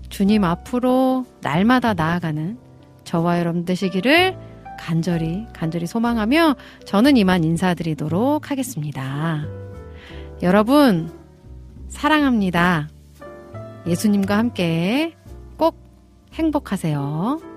A: 주님 앞으로 날마다 나아가는 저와 여러분 되시기를 간절히 간절히 소망하며 저는 이만 인사드리도록 하겠습니다. 여러분 사랑합니다.
H: 예수님과 함께 꼭 행복하세요.